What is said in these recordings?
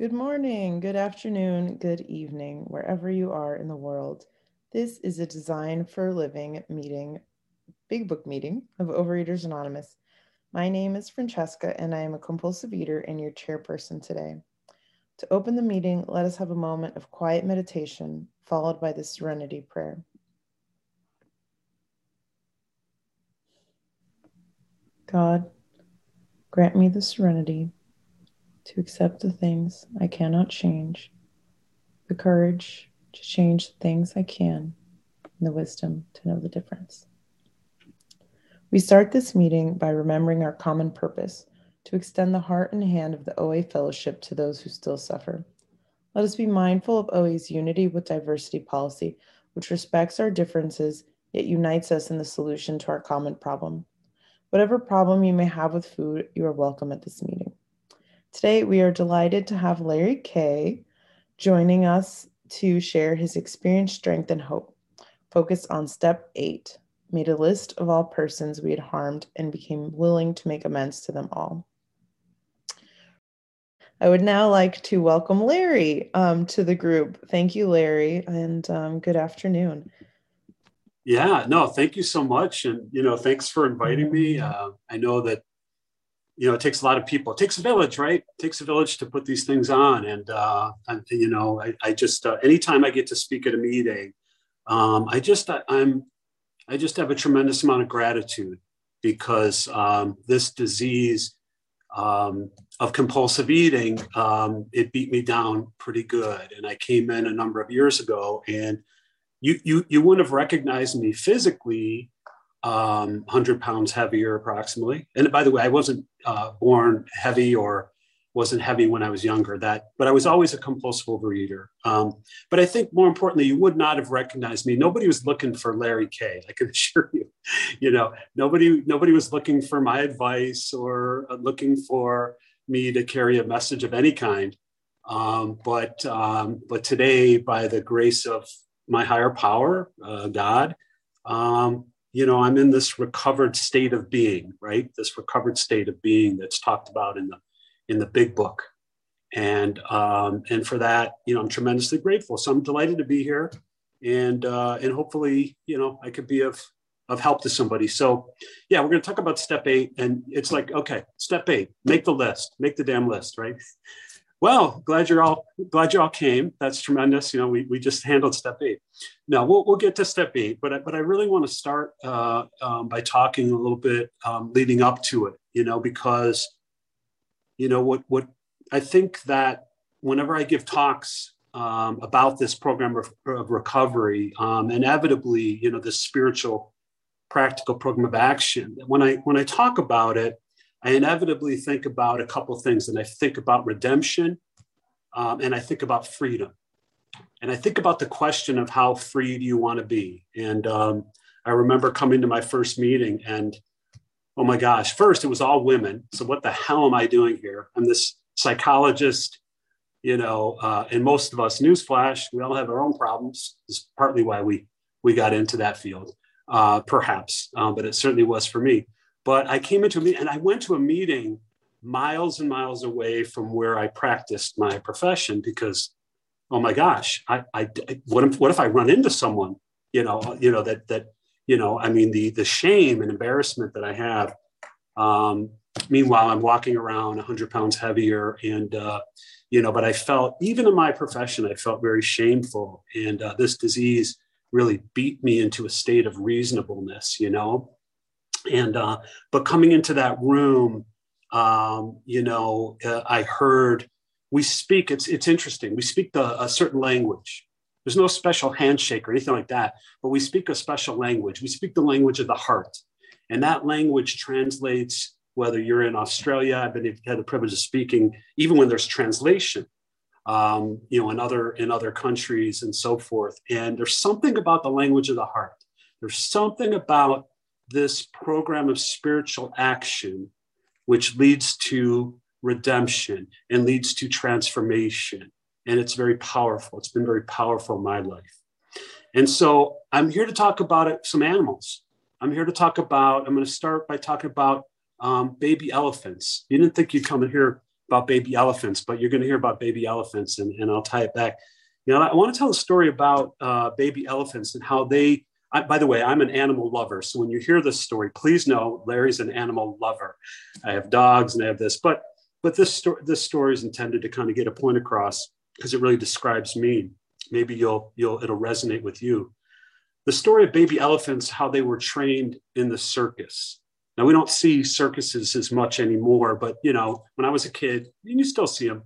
Good morning, good afternoon, good evening, wherever you are in the world. This is a Design for Living meeting, Big Book meeting of Overeaters Anonymous. My name is Francesca, and I am a compulsive eater and your chairperson today. To open the meeting, let us have a moment of quiet meditation, followed by the serenity prayer. God, grant me the serenity to accept the things I cannot change, the courage to change the things I can, and the wisdom to know the difference. We start this meeting by remembering our common purpose to extend the heart and hand of the OA Fellowship to those who still suffer. Let us be mindful of OA's unity with diversity policy, which respects our differences yet unites us in the solution to our common problem. Whatever problem you may have with food, you are welcome at this meeting. Today, we are delighted to have Larry Kay joining us to share his experience, strength, and hope. Focused on step eight, made a list of all persons we had harmed and became willing to make amends to them all. I would now like to welcome Larry um, to the group. Thank you, Larry, and um, good afternoon. Yeah, no, thank you so much. And, you know, thanks for inviting me. Uh, I know that you know, it takes a lot of people. It takes a village, right? It takes a village to put these things on. And, uh, and you know, I, I just, uh, anytime I get to speak at a meeting, um, I just, I, I'm, I just have a tremendous amount of gratitude because um, this disease um, of compulsive eating, um, it beat me down pretty good. And I came in a number of years ago and you, you, you wouldn't have recognized me physically um, 100 pounds heavier approximately. And by the way, I wasn't uh, born heavy or wasn't heavy when I was younger. That, but I was always a compulsive overeater. Um, but I think more importantly, you would not have recognized me. Nobody was looking for Larry Kay. I can assure you. You know, nobody nobody was looking for my advice or uh, looking for me to carry a message of any kind. Um, but um, but today, by the grace of my higher power, uh, God, um, you know, I'm in this recovered state of being, right? This recovered state of being that's talked about in the in the big book. And um, and for that, you know, I'm tremendously grateful. So I'm delighted to be here, and uh, and hopefully, you know, I could be of of help to somebody. So, yeah, we're going to talk about step eight, and it's like, okay, step eight, make the list, make the damn list, right? Well, glad you're all glad you all came. That's tremendous. You know, we, we just handled step eight. Now we'll, we'll get to step eight, but I, but I really want to start uh, um, by talking a little bit um, leading up to it. You know, because you know what what I think that whenever I give talks um, about this program of, of recovery, um, inevitably, you know, this spiritual practical program of action. When I when I talk about it, I inevitably think about a couple things, and I think about redemption, um, and I think about freedom, and I think about the question of how free do you want to be. And um, I remember coming to my first meeting, and oh my gosh, first it was all women. So what the hell am I doing here? I'm this psychologist, you know, uh, and most of us, newsflash, we all have our own problems. Is partly why we we got into that field, uh, perhaps, um, but it certainly was for me. But I came into a meeting and I went to a meeting miles and miles away from where I practiced my profession because, oh my gosh, I, I what if, what if I run into someone, you know, you know that that you know, I mean the the shame and embarrassment that I have. Um, meanwhile, I'm walking around 100 pounds heavier, and uh, you know, but I felt even in my profession, I felt very shameful, and uh, this disease really beat me into a state of reasonableness, you know and uh, but coming into that room um, you know uh, i heard we speak it's it's interesting. We speak the, a certain language. There's no special handshake or anything like that but we speak a special language. We speak the language of the heart. And that language translates whether you're in australia i've been had the privilege of speaking even when there's translation um, you know in other in other countries and so forth. And there's something about the language of the heart. There's something about this program of spiritual action, which leads to redemption and leads to transformation. And it's very powerful. It's been very powerful in my life. And so I'm here to talk about it, some animals. I'm here to talk about, I'm going to start by talking about um, baby elephants. You didn't think you'd come in here about baby elephants, but you're going to hear about baby elephants, and, and I'll tie it back. You know, I want to tell a story about uh, baby elephants and how they. I, by the way, I'm an animal lover, so when you hear this story, please know Larry's an animal lover. I have dogs and I have this, but but this story this story is intended to kind of get a point across because it really describes me. Maybe you'll you'll it'll resonate with you. The story of baby elephants, how they were trained in the circus. Now we don't see circuses as much anymore, but you know, when I was a kid, you still see them.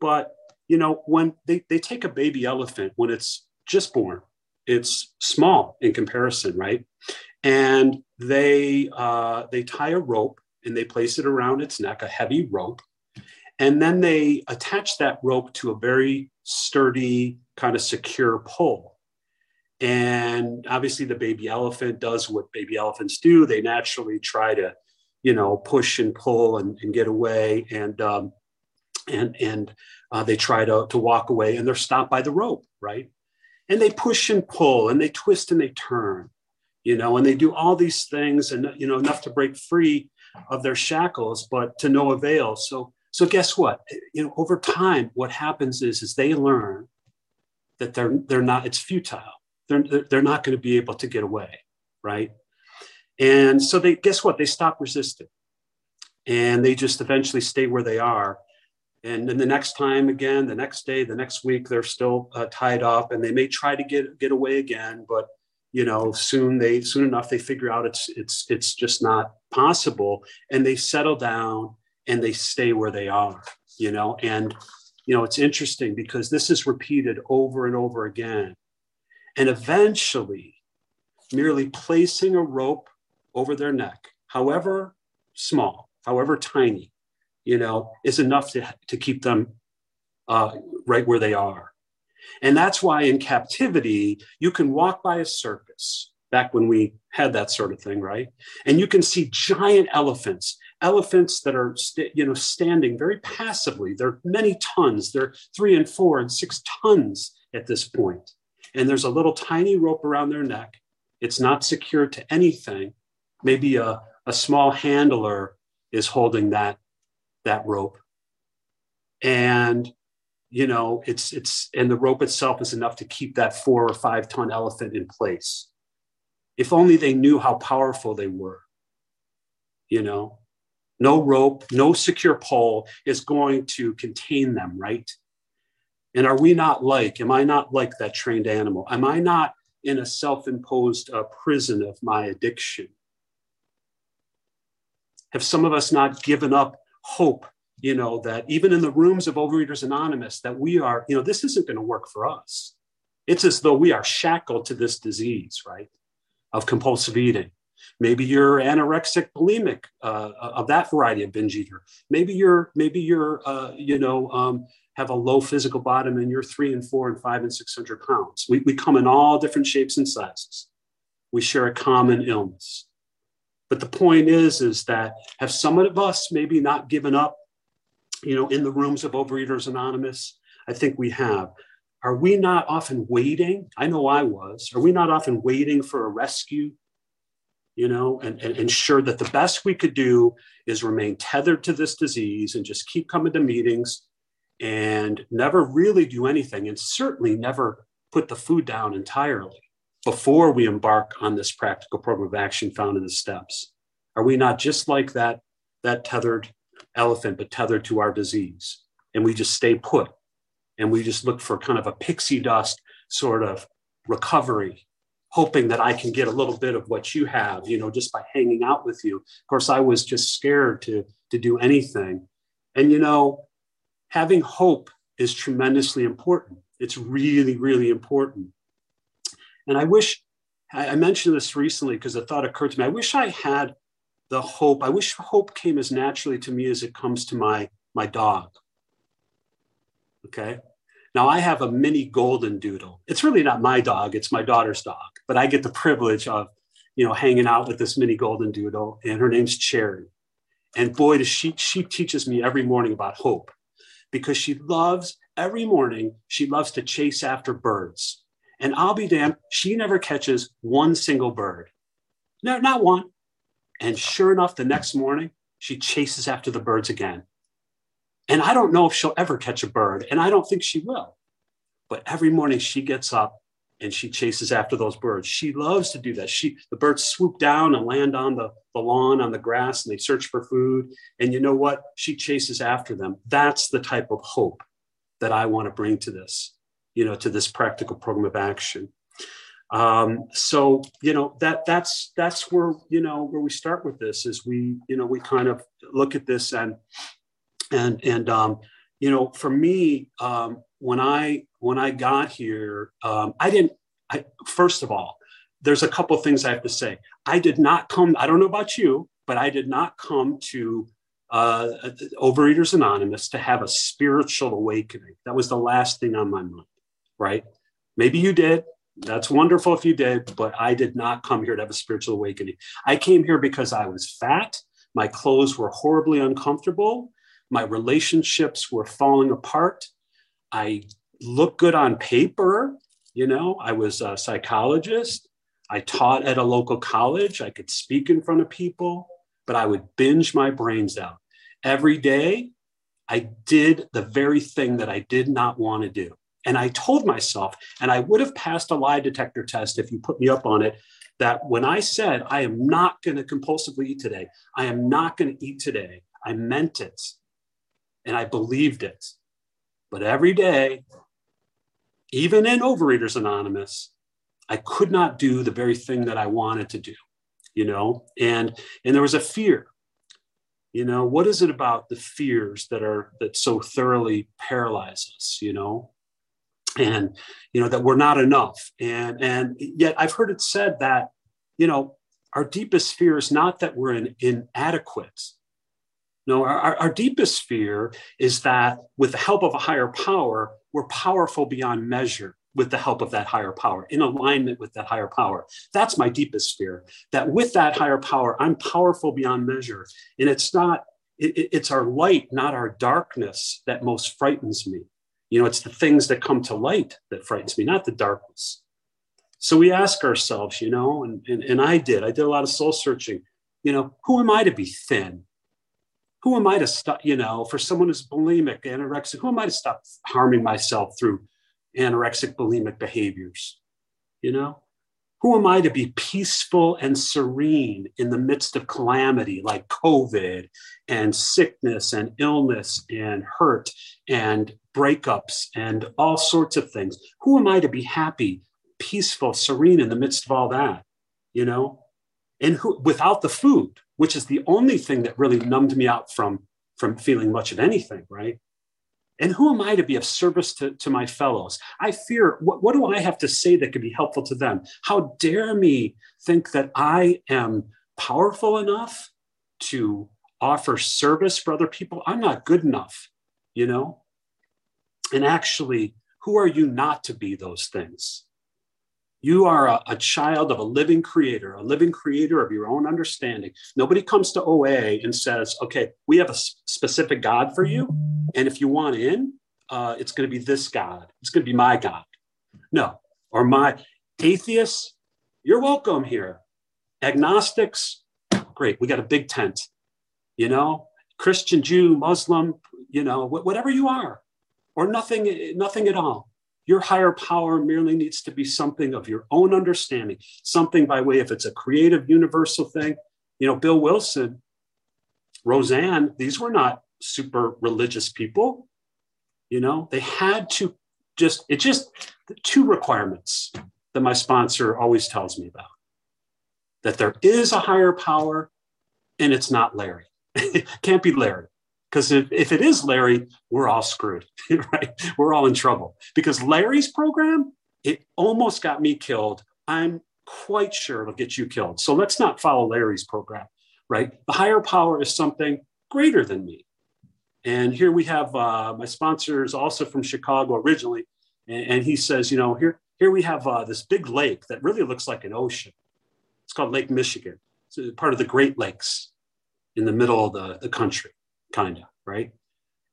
But you know, when they, they take a baby elephant when it's just born, it's small in comparison, right? And they uh, they tie a rope and they place it around its neck, a heavy rope, and then they attach that rope to a very sturdy, kind of secure pole. And obviously, the baby elephant does what baby elephants do. They naturally try to, you know, push and pull and, and get away. And um, and and uh, they try to, to walk away and they're stopped by the rope, right? And they push and pull and they twist and they turn, you know, and they do all these things and you know enough to break free of their shackles, but to no avail. So so guess what? You know, over time, what happens is is they learn that they're they're not. It's futile. They're they're not going to be able to get away, right? And so they guess what? They stop resisting, and they just eventually stay where they are. And then the next time again, the next day, the next week, they're still uh, tied up, and they may try to get get away again, but you know soon they soon enough they figure out it's it's it's just not possible and they settle down and they stay where they are, you know. And, you know, it's interesting because this is repeated over and over again. And eventually, merely placing a rope over their neck, however small, however tiny, you know, is enough to, to keep them uh, right where they are. And that's why in captivity, you can walk by a circus back when we had that sort of thing, right? And you can see giant elephants elephants that are st- you know standing very passively. They're many tons. They're three and four and six tons at this point. And there's a little tiny rope around their neck. It's not secured to anything. Maybe a, a small handler is holding that that rope and you know it's it's and the rope itself is enough to keep that four or five ton elephant in place if only they knew how powerful they were you know no rope, no secure pole is going to contain them, right? And are we not like, am I not like that trained animal? Am I not in a self imposed uh, prison of my addiction? Have some of us not given up hope, you know, that even in the rooms of Overeaters Anonymous, that we are, you know, this isn't going to work for us? It's as though we are shackled to this disease, right, of compulsive eating. Maybe you're anorexic, bulimic, uh, of that variety of binge eater. Maybe you're, maybe you're, uh, you know, um, have a low physical bottom and you're three and four and five and 600 pounds. We, we come in all different shapes and sizes. We share a common illness. But the point is, is that have some of us maybe not given up, you know, in the rooms of Overeaters Anonymous? I think we have. Are we not often waiting? I know I was. Are we not often waiting for a rescue you know, and, and ensure that the best we could do is remain tethered to this disease and just keep coming to meetings and never really do anything and certainly never put the food down entirely before we embark on this practical program of action found in the steps are we not just like that that tethered elephant but tethered to our disease and we just stay put and we just look for kind of a pixie dust sort of recovery hoping that I can get a little bit of what you have, you know, just by hanging out with you. Of course, I was just scared to, to do anything. And, you know, having hope is tremendously important. It's really, really important. And I wish, I mentioned this recently because the thought occurred to me. I wish I had the hope. I wish hope came as naturally to me as it comes to my, my dog. Okay. Now I have a mini golden doodle. It's really not my dog, it's my daughter's dog, but I get the privilege of, you know, hanging out with this mini golden doodle and her name's Cherry. And boy, does she she teaches me every morning about hope because she loves every morning she loves to chase after birds. And I'll be damned, she never catches one single bird. No, not one. And sure enough, the next morning, she chases after the birds again. And I don't know if she'll ever catch a bird, and I don't think she will. But every morning she gets up and she chases after those birds. She loves to do that. She the birds swoop down and land on the, the lawn on the grass and they search for food. And you know what? She chases after them. That's the type of hope that I want to bring to this, you know, to this practical program of action. Um, so you know that that's that's where you know where we start with this is we you know we kind of look at this and and and um, you know for me um, when I when I got here, um, I didn't. I, first of all, there's a couple things I have to say. I did not come. I don't know about you, but I did not come to uh, Overeaters Anonymous to have a spiritual awakening. That was the last thing on my mind. Right? Maybe you did. That's wonderful if you did, but I did not come here to have a spiritual awakening. I came here because I was fat. My clothes were horribly uncomfortable. My relationships were falling apart. I looked good on paper. You know, I was a psychologist. I taught at a local college. I could speak in front of people, but I would binge my brains out. Every day, I did the very thing that I did not want to do. And I told myself, and I would have passed a lie detector test if you put me up on it, that when I said, I am not going to compulsively eat today, I am not going to eat today, I meant it. And I believed it. But every day, even in Overeaters Anonymous, I could not do the very thing that I wanted to do, you know, and and there was a fear. You know, what is it about the fears that are that so thoroughly paralyze us, you know? And you know, that we're not enough. And and yet I've heard it said that, you know, our deepest fear is not that we're in, inadequate, no, our, our deepest fear is that with the help of a higher power, we're powerful beyond measure with the help of that higher power, in alignment with that higher power. That's my deepest fear. That with that higher power, I'm powerful beyond measure. And it's not, it, it's our light, not our darkness, that most frightens me. You know, it's the things that come to light that frightens me, not the darkness. So we ask ourselves, you know, and, and, and I did, I did a lot of soul searching, you know, who am I to be thin? who am I to stop, you know, for someone who's bulimic, anorexic, who am I to stop harming myself through anorexic, bulimic behaviors? You know, who am I to be peaceful and serene in the midst of calamity like COVID and sickness and illness and hurt and breakups and all sorts of things? Who am I to be happy, peaceful, serene in the midst of all that? You know, and who without the food which is the only thing that really numbed me out from from feeling much of anything right and who am i to be of service to, to my fellows? I fear what, what do i have to say that could be helpful to them? How dare me think that i am powerful enough to offer service for other people? I'm not good enough you know? And actually who are you not to be those things? You are a, a, child of a living creator, a living creator of your own understanding. Nobody comes to OA and says, okay, we have a specific God for you. And if you want in, uh, it's going to be this God. It's going to be my God. No, or my atheists, you're welcome here. Agnostics, great. We got a big tent. You know, Christian, Jew, Muslim, you know, whatever you are, or nothing, nothing at all. Your higher power merely needs to be something of your own understanding, something by way if it's a creative, universal thing. You know, Bill Wilson, Rozanne, these were not super religious people. You know, they had to just, it just, two requirements that my sponsor always tells me about that there is a higher power and it's not Larry. it can't be Larry. Because if, if it is Larry, we're all screwed, right? We're all in trouble. Because Larry's program, it almost got me killed. I'm quite sure it'll get you killed. So let's not follow Larry's program, right? The higher power is something greater than me. And here we have uh, my sponsor is also from Chicago originally. And, and he says, you know, here, here we have uh, this big lake that really looks like an ocean. It's called Lake Michigan. It's part of the Great Lakes in the middle of the, the country kind of, right?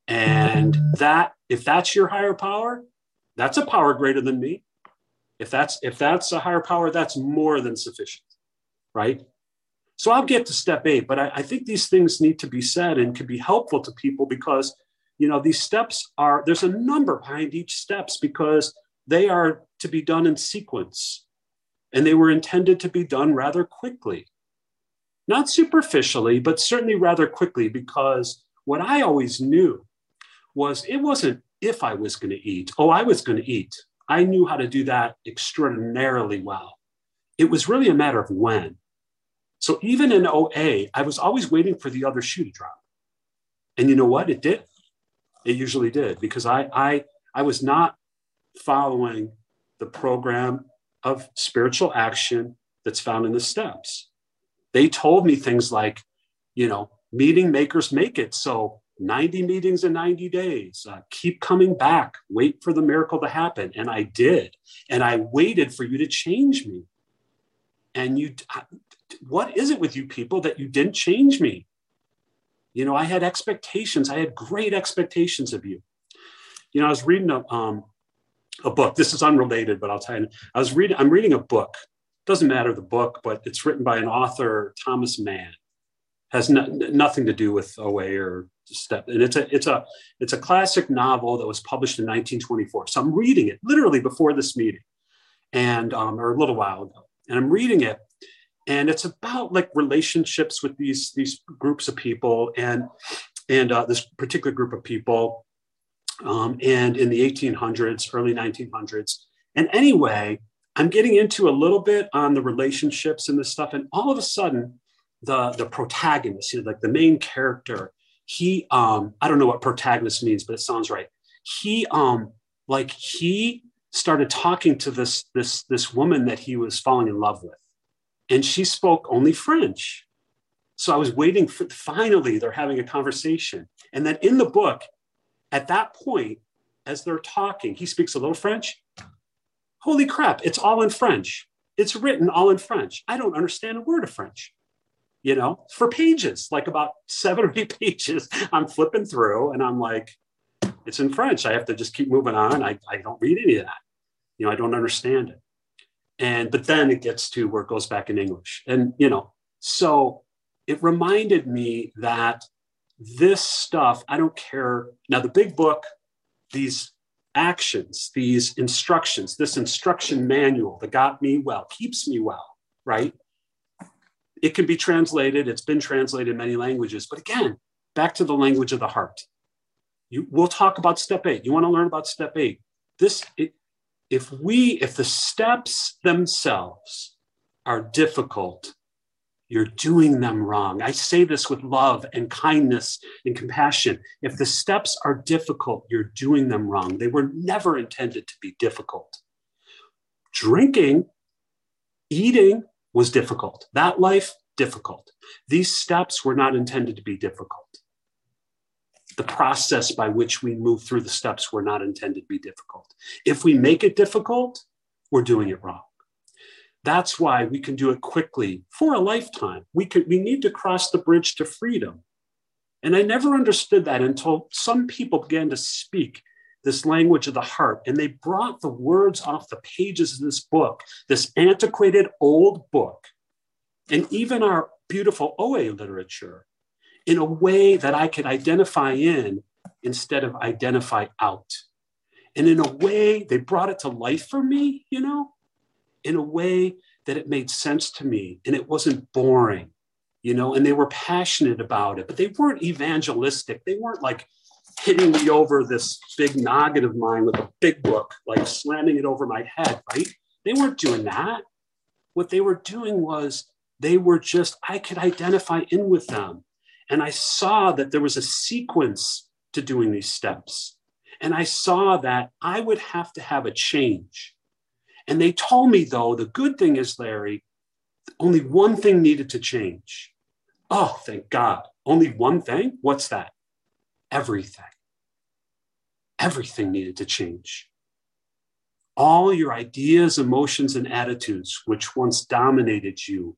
And that, if that's your higher power, that's a power greater than me. If that's if that's a higher power, that's more than sufficient, right? So I'll get to step eight, but I, I think these things need to be said and can be helpful to people because you know, these steps are, there's a number behind each steps because they are to be done in sequence and they were intended to be done rather quickly. Not superficially, but certainly rather quickly because what I always knew was it wasn't if I was going to eat. Oh, I was going to eat. I knew how to do that extraordinarily well. It was really a matter of when. So even in OA, I was always waiting for the other shoe to drop. And you know what? It did. It usually did because I I I was not following the program of spiritual action that's found in the steps. They told me things like, you know, meeting makers make it. So 90 meetings in 90 days. Uh, keep coming back. Wait for the miracle to happen. And I did. And I waited for you to change me. And you, what is it with you people that you didn't change me? You know, I had expectations. I had great expectations of you. You know, I was reading a, um, a book. This is unrelated, but I'll tell you. I was reading. I'm reading a book. Doesn't matter the book, but it's written by an author, Thomas Mann. Has no, nothing to do with OA or step. And it's a it's a it's a classic novel that was published in 1924. So I'm reading it literally before this meeting, and um, or a little while ago, and I'm reading it, and it's about like relationships with these these groups of people and and uh, this particular group of people um, and in the 1800s early 1900s and anyway i'm getting into a little bit on the relationships and this stuff and all of a sudden the the protagonist you know like the main character he um i don't know what protagonist means but it sounds right. He um like he started talking to this this this woman that he was falling in love with and she spoke only French. So I was waiting for finally they're having a conversation. And then in the book, at that point, as they're talking, he speaks a little French. Holy crap, it's all in French. It's written all in French. I don't understand a word of French. You know, for pages, like about seven or eight pages, I'm flipping through and I'm like, it's in French. I have to just keep moving on. I, I don't read any of that. You know, I don't understand it and but then it gets to where it goes back in english. And you know so it reminded me that this stuff i don't care. Now the big book these actions these instructions this instruction manual that got me well keeps me well right? It can be translated. It's been translated in many languages. But again back to the language of the heart. You, we'll talk about step eight. You want to learn about step eight? This it, if we, if the steps themselves are difficult, you're doing them wrong. I say this with love and kindness and compassion. If the steps are difficult, you're doing them wrong. They were never intended to be difficult. Drinking, eating was difficult. That life, difficult. These steps were not intended to be difficult the process by which we move through the steps were not intended to be difficult. If we make it difficult, we're doing it wrong. That's why we can do it quickly for a lifetime. We, could, we need to cross the bridge to freedom. And I never understood that until some people began to speak this language of the heart, and they brought the words off the pages of this book, this antiquated old book, and even our beautiful OA literature, in a way that I could identify in instead of identify out. And in a way, they brought it to life for me, you know, in a way that it made sense to me and it wasn't boring, you know, and they were passionate about it, but they weren't evangelistic. They weren't like hitting me over this big noggin of mine with a big book, like slamming it over my head, right? They weren't doing that. What they were doing was they were just, I could identify in with them. And I saw that there was a sequence to doing these steps. And I saw that I would have to have a change. And they told me, though, the good thing is, Larry, only one thing needed to change. Oh, thank God. Only one thing? What's that? Everything. Everything needed to change. All your ideas, emotions, and attitudes, which once dominated you,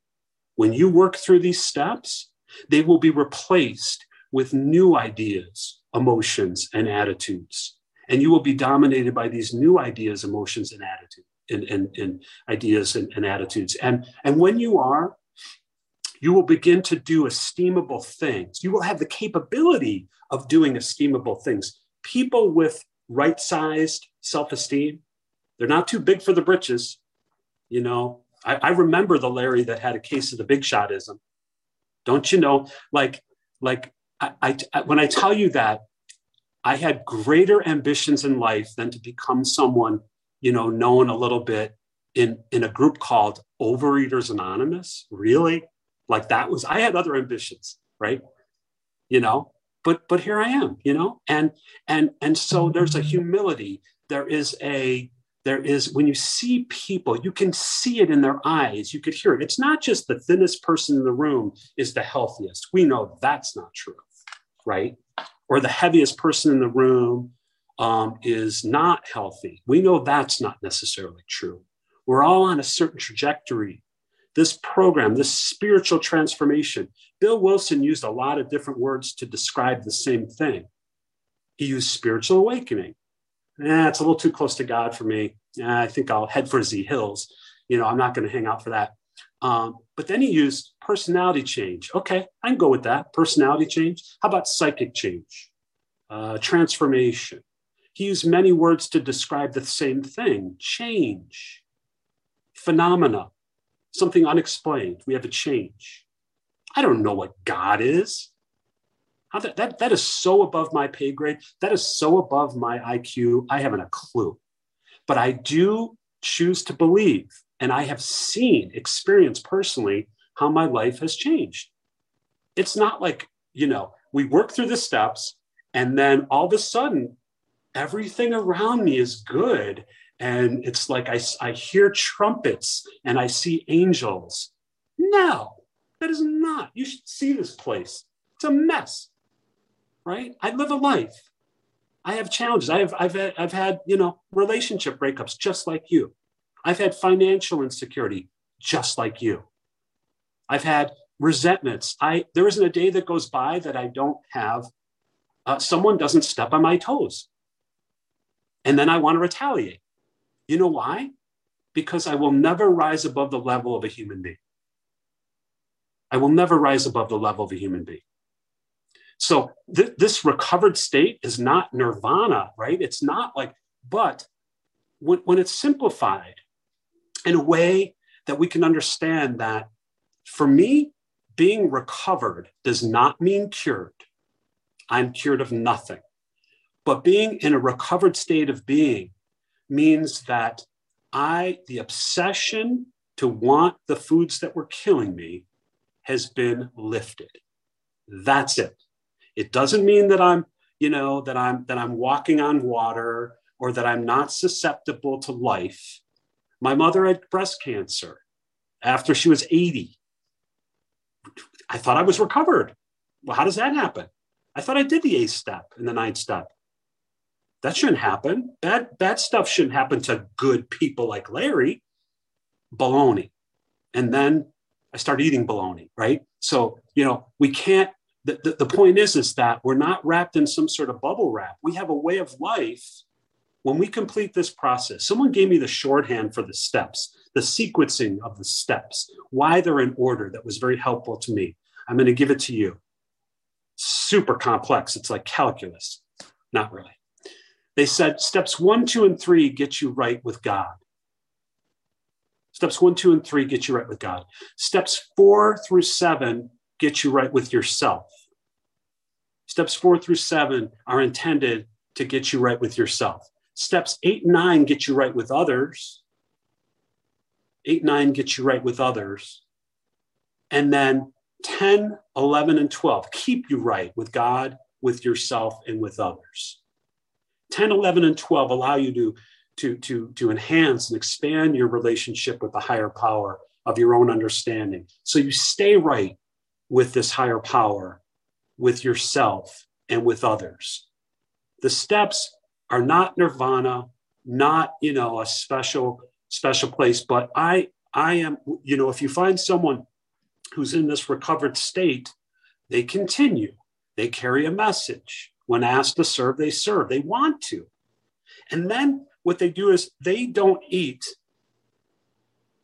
when you work through these steps, they will be replaced with new ideas, emotions, and attitudes. And you will be dominated by these new ideas, emotions, and attitudes. And, and, and ideas and, and attitudes. And, and when you are, You will begin to do esteemable things. You will have the capability of doing esteemable things. People with right sized self esteem, they're not too big for the britches. You know, I, I, remember the Larry that had a case of the big shotism. Don't you know? Like, like I, I, I when I tell you that, I had greater ambitions in life than to become someone, you know, known a little bit in in a group called Overeaters Anonymous. Really, like that was I had other ambitions, right? You know, but but here I am, you know, and and and so there's a humility. There is a there is when you see people you can see it in their eyes. You could hear it. It's not just the thinnest person in the room is the healthiest. We know that's not true right? Or the heaviest person in the room um, is not healthy. We know that's not necessarily true. We're all on a certain trajectory. This program this spiritual transformation bill wilson used a lot of different words to describe the same thing. He used spiritual awakening eh, it's a little too close to God for me. Eh, I think I'll head for Z Hills. You know, I'm not going to hang out for that. Um, but then he used personality change. Okay, I can go with that. Personality change. How about psychic change? Uh, transformation. He used many words to describe the same thing change, phenomena, something unexplained. We have a change. I don't know what God is. How that, that, that is so above my pay grade. That is so above my IQ. I haven't a clue. But I do choose to believe, and I have seen, experienced personally how my life has changed. It's not like, you know, we work through the steps and then all of a sudden everything around me is good. And it's like I, I hear trumpets and I see angels. No, that is not. You should see this place. It's a mess right? I live a life. I have challenges. I have, I've, had, I've had, you know, relationship breakups just like you. I've had financial insecurity just like you. I've had resentments. I there isn't a day that goes by that I don't have uh, someone doesn't step on my toes, and then I want to retaliate. You know why? Because I will never rise above the level of a human being. I will never rise above the level of a human being. So th- this recovered state is not nirvana, right? It's not like, but when, when it's simplified in a way that we can understand that for me, being recovered does not mean cured. I'm cured of nothing. But being in a recovered state of being means that I, the obsession to want the foods that were killing me has been lifted. That's it. It doesn't mean that I'm, you know, that I'm that I'm walking on water or that I'm not susceptible to life. My mother had breast cancer after she was 80. I thought I was recovered. Well, how does that happen? I thought I did the eighth step and the ninth step. That shouldn't happen. Bad, bad stuff shouldn't happen to good people like Larry. Baloney. And then I started eating baloney, right? So, you know, we can't the, the, the point is is that we're not wrapped in some sort of bubble wrap. We have a way of life when we complete this process. Someone gave me the shorthand for the steps the sequencing of the steps why they're in order that was very helpful to me. I'm going to give it to you. Super complex. It's like calculus. Not really. They said steps one two and three get you right with god. Steps one two and three get you right with god. Steps four through seven get you right with yourself Steps four through seven are intended to get you right with yourself. Steps eight and nine get you right with others. Eight, nine get you right with others. And then 10, 11, and 12 keep you right with God, with yourself, and with others. 10, 11, and 12 allow you to, to, to, to enhance and expand your relationship with the higher power of your own understanding. So you stay right with this higher power with yourself and with others. The steps are not nirvana, not, you know, a special, special place, but I, I am, you know, if you find someone who's in this recovered state, they continue. They carry a message. When asked to serve, they serve. They want to. And then what they do is they don't eat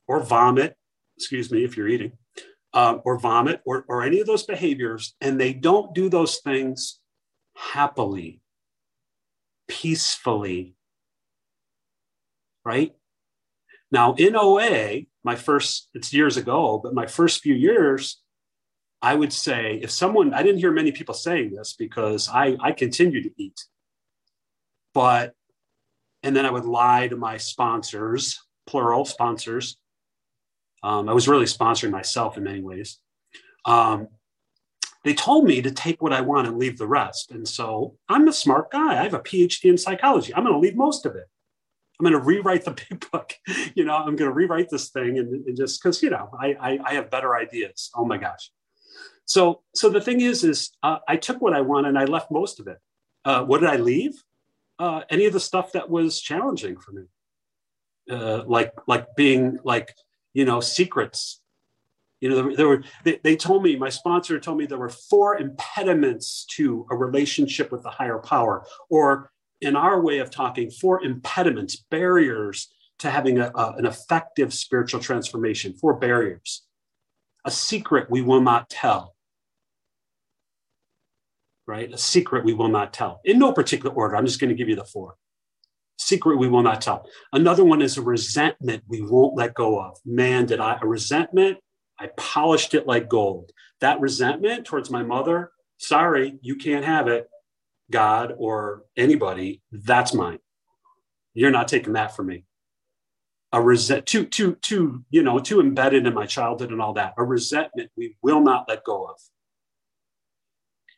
or vomit, excuse me if you're eating, uh, or vomit or, or any of those behaviors, and they don't do those things happily, peacefully, right? Now, in OA, my first, it's years ago, but my first few years, I would say if someone, I didn't hear many people saying this because I, I continue to eat, but, and then I would lie to my sponsors, plural sponsors. Um, I was really sponsoring myself in many ways. Um, they told me to take what I want and leave the rest. And so I'm a smart guy. I have a PhD in psychology. I'm going to leave most of it. I'm going to rewrite the big book. You know, I'm going to rewrite this thing and, and just because, you know, I, I, I, have better ideas. Oh my gosh. So, so the thing is, is uh, I took what I want and I left most of it. Uh, what did I leave? Uh, any of the stuff that was challenging for me, uh, like like being like you know secrets. You know, there, there were they, they told me my sponsor told me there were four impediments to a relationship with the higher power, or in our way of talking, four impediments, barriers to having a, a, an effective spiritual transformation, four barriers. A secret we will not tell, right? A secret we will not tell. In no particular order, I'm just going to give you the four. Secret we will not tell. Another one is a resentment we won't let go of. Man, did I, a resentment, I polished it like gold. That resentment towards my mother, sorry, you can't have it. God or anybody, that's mine. You're not taking that from me. A resent too, too, too, you know, too embedded in my childhood and all that. A resentment we will not let go of.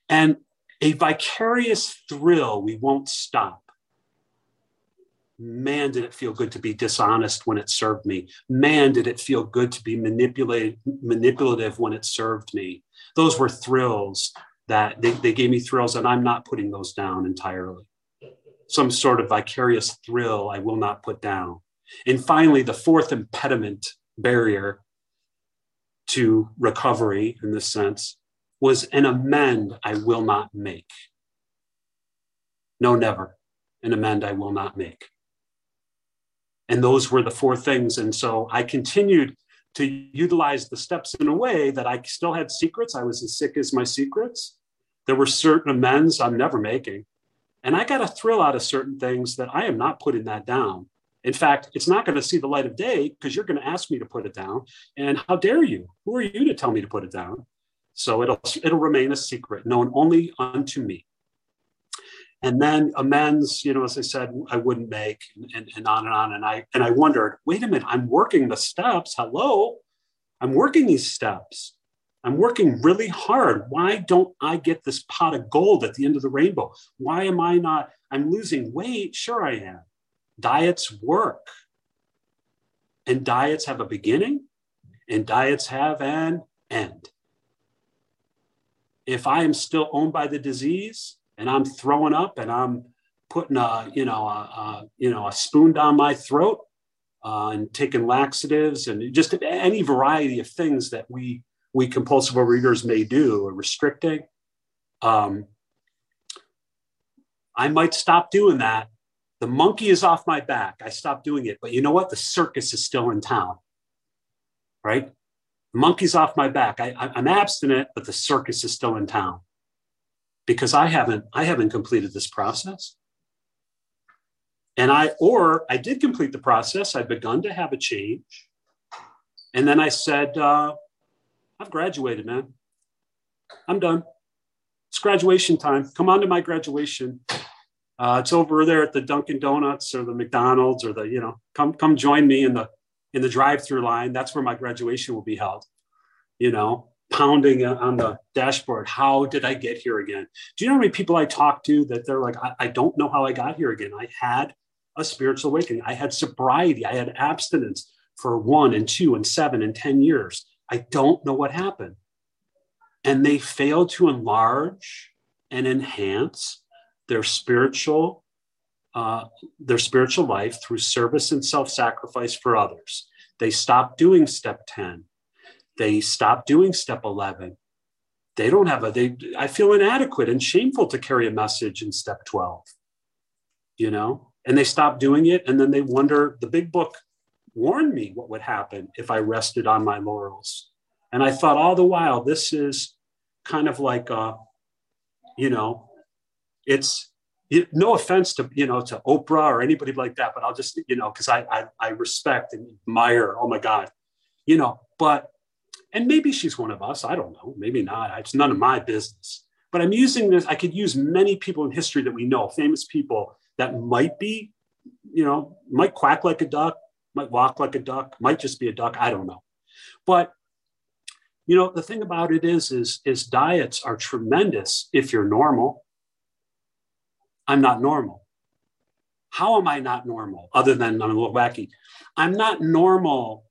And a vicarious thrill we won't stop. Man, did it feel good to be dishonest when it served me. Man, did it feel good to be manipulated, manipulative when it served me. Those were thrills that they, they gave me thrills and I'm not putting those down entirely. Some sort of vicarious thrill I will not put down. And finally, the fourth impediment barrier to recovery in this sense was an amend I will not make. No, never. An amend I will not make. And those were the four things. And so I continued to utilize the steps in a way that I still had secrets. I was as sick as my secrets. There were certain amends I'm never making. And I got a thrill out of certain things that I am not putting that down. In fact, it's not going to see the light of day because you're going to ask me to put it down. And how dare you? Who are you to tell me to put it down? So it'll it'll remain a secret, known only unto me. And then amends, you know, as I said, I wouldn't make, and, and on and on. And I and I wondered, wait a minute, I'm working the steps. Hello, I'm working these steps. I'm working really hard. Why don't I get this pot of gold at the end of the rainbow? Why am I not? I'm losing weight. Sure, I am. Diets work. And diets have a beginning, and diets have an end. If I am still owned by the disease and I'm throwing up and I'm putting a, you know, a, a you know, a spoon down my throat uh, and taking laxatives and just any variety of things that we we compulsive readers may do or restricting. Um, I might stop doing that. The monkey is off my back. I stopped doing it. But you know what? The circus is still in town, right? The monkey's off my back. I, I'm abstinent, but the circus is still in town because I haven't I haven't completed this process. And I or I did complete the process. I've begun to have a change, and then I said, uh, "I've graduated, man. I'm done. It's graduation time. Come on to my graduation. Uh, it's over there at the Dunkin' Donuts or the McDonald's or the you know come come join me in the in the drive-through line. That's where my graduation will be held. You know, pounding on the dashboard. How did I get here again? Do you know how many people I talk to that they're like, I, I don't know how I got here again. I had a spiritual awakening. I had sobriety. I had abstinence for one and two and seven and 10 years. I don't know what happened. And they fail to enlarge and enhance their spiritual uh, their spiritual life through service and self-sacrifice for others. They stop doing step 10 they stop doing step 11 they don't have a they i feel inadequate and shameful to carry a message in step 12 you know and they stop doing it and then they wonder the big book warned me what would happen if i rested on my laurels And I thought all the while, this is kind of like, uh, you know, it's no offense to you know to Oprah or anybody like that, but I'll just you know because I, I I respect and admire. Oh my God, you know. But and maybe she's one of us. I don't know. Maybe not. It's none of my business. But I'm using this. I could use many people in history that we know, famous people that might be, you know, might quack like a duck, might walk like a duck, might just be a duck. I don't know. But you know, the thing about it is, is, is diets are tremendous if you're normal I'm not normal. How am I not normal other than I'm a little wacky? I'm not normal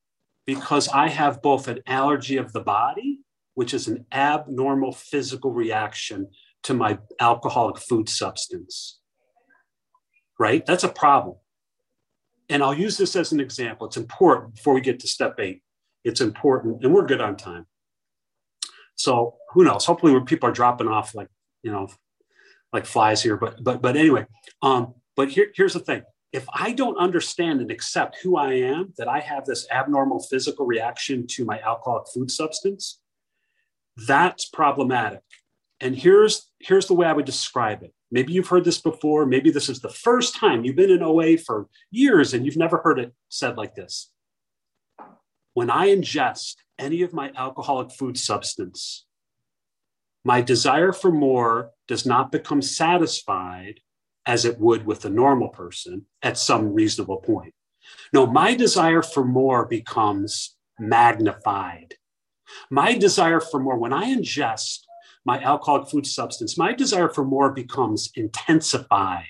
because I have both an allergy of the body, which is an abnormal physical reaction to my alcoholic food substance. Right? That's a problem. And I'll use this as an example. It's important before we get to step eight. It's important, and we're good on time. So who knows? Hopefully, when people are dropping off, like you know, like flies here. But but but anyway, um, but here, here's the thing. If I don't understand and accept who I am, that I have this abnormal physical reaction to my alcoholic food substance, that's problematic. And here's here's the way I would describe it. Maybe you've heard this before. Maybe this is the first time you've been in OA for years and you've never heard it said like this. When I ingest any of my alcoholic food substance, my desire for more does not become satisfied as it would with a normal person at some reasonable point. No, my desire for more becomes magnified. My desire for more, when I ingest my alcoholic food substance, my desire for more becomes intensified.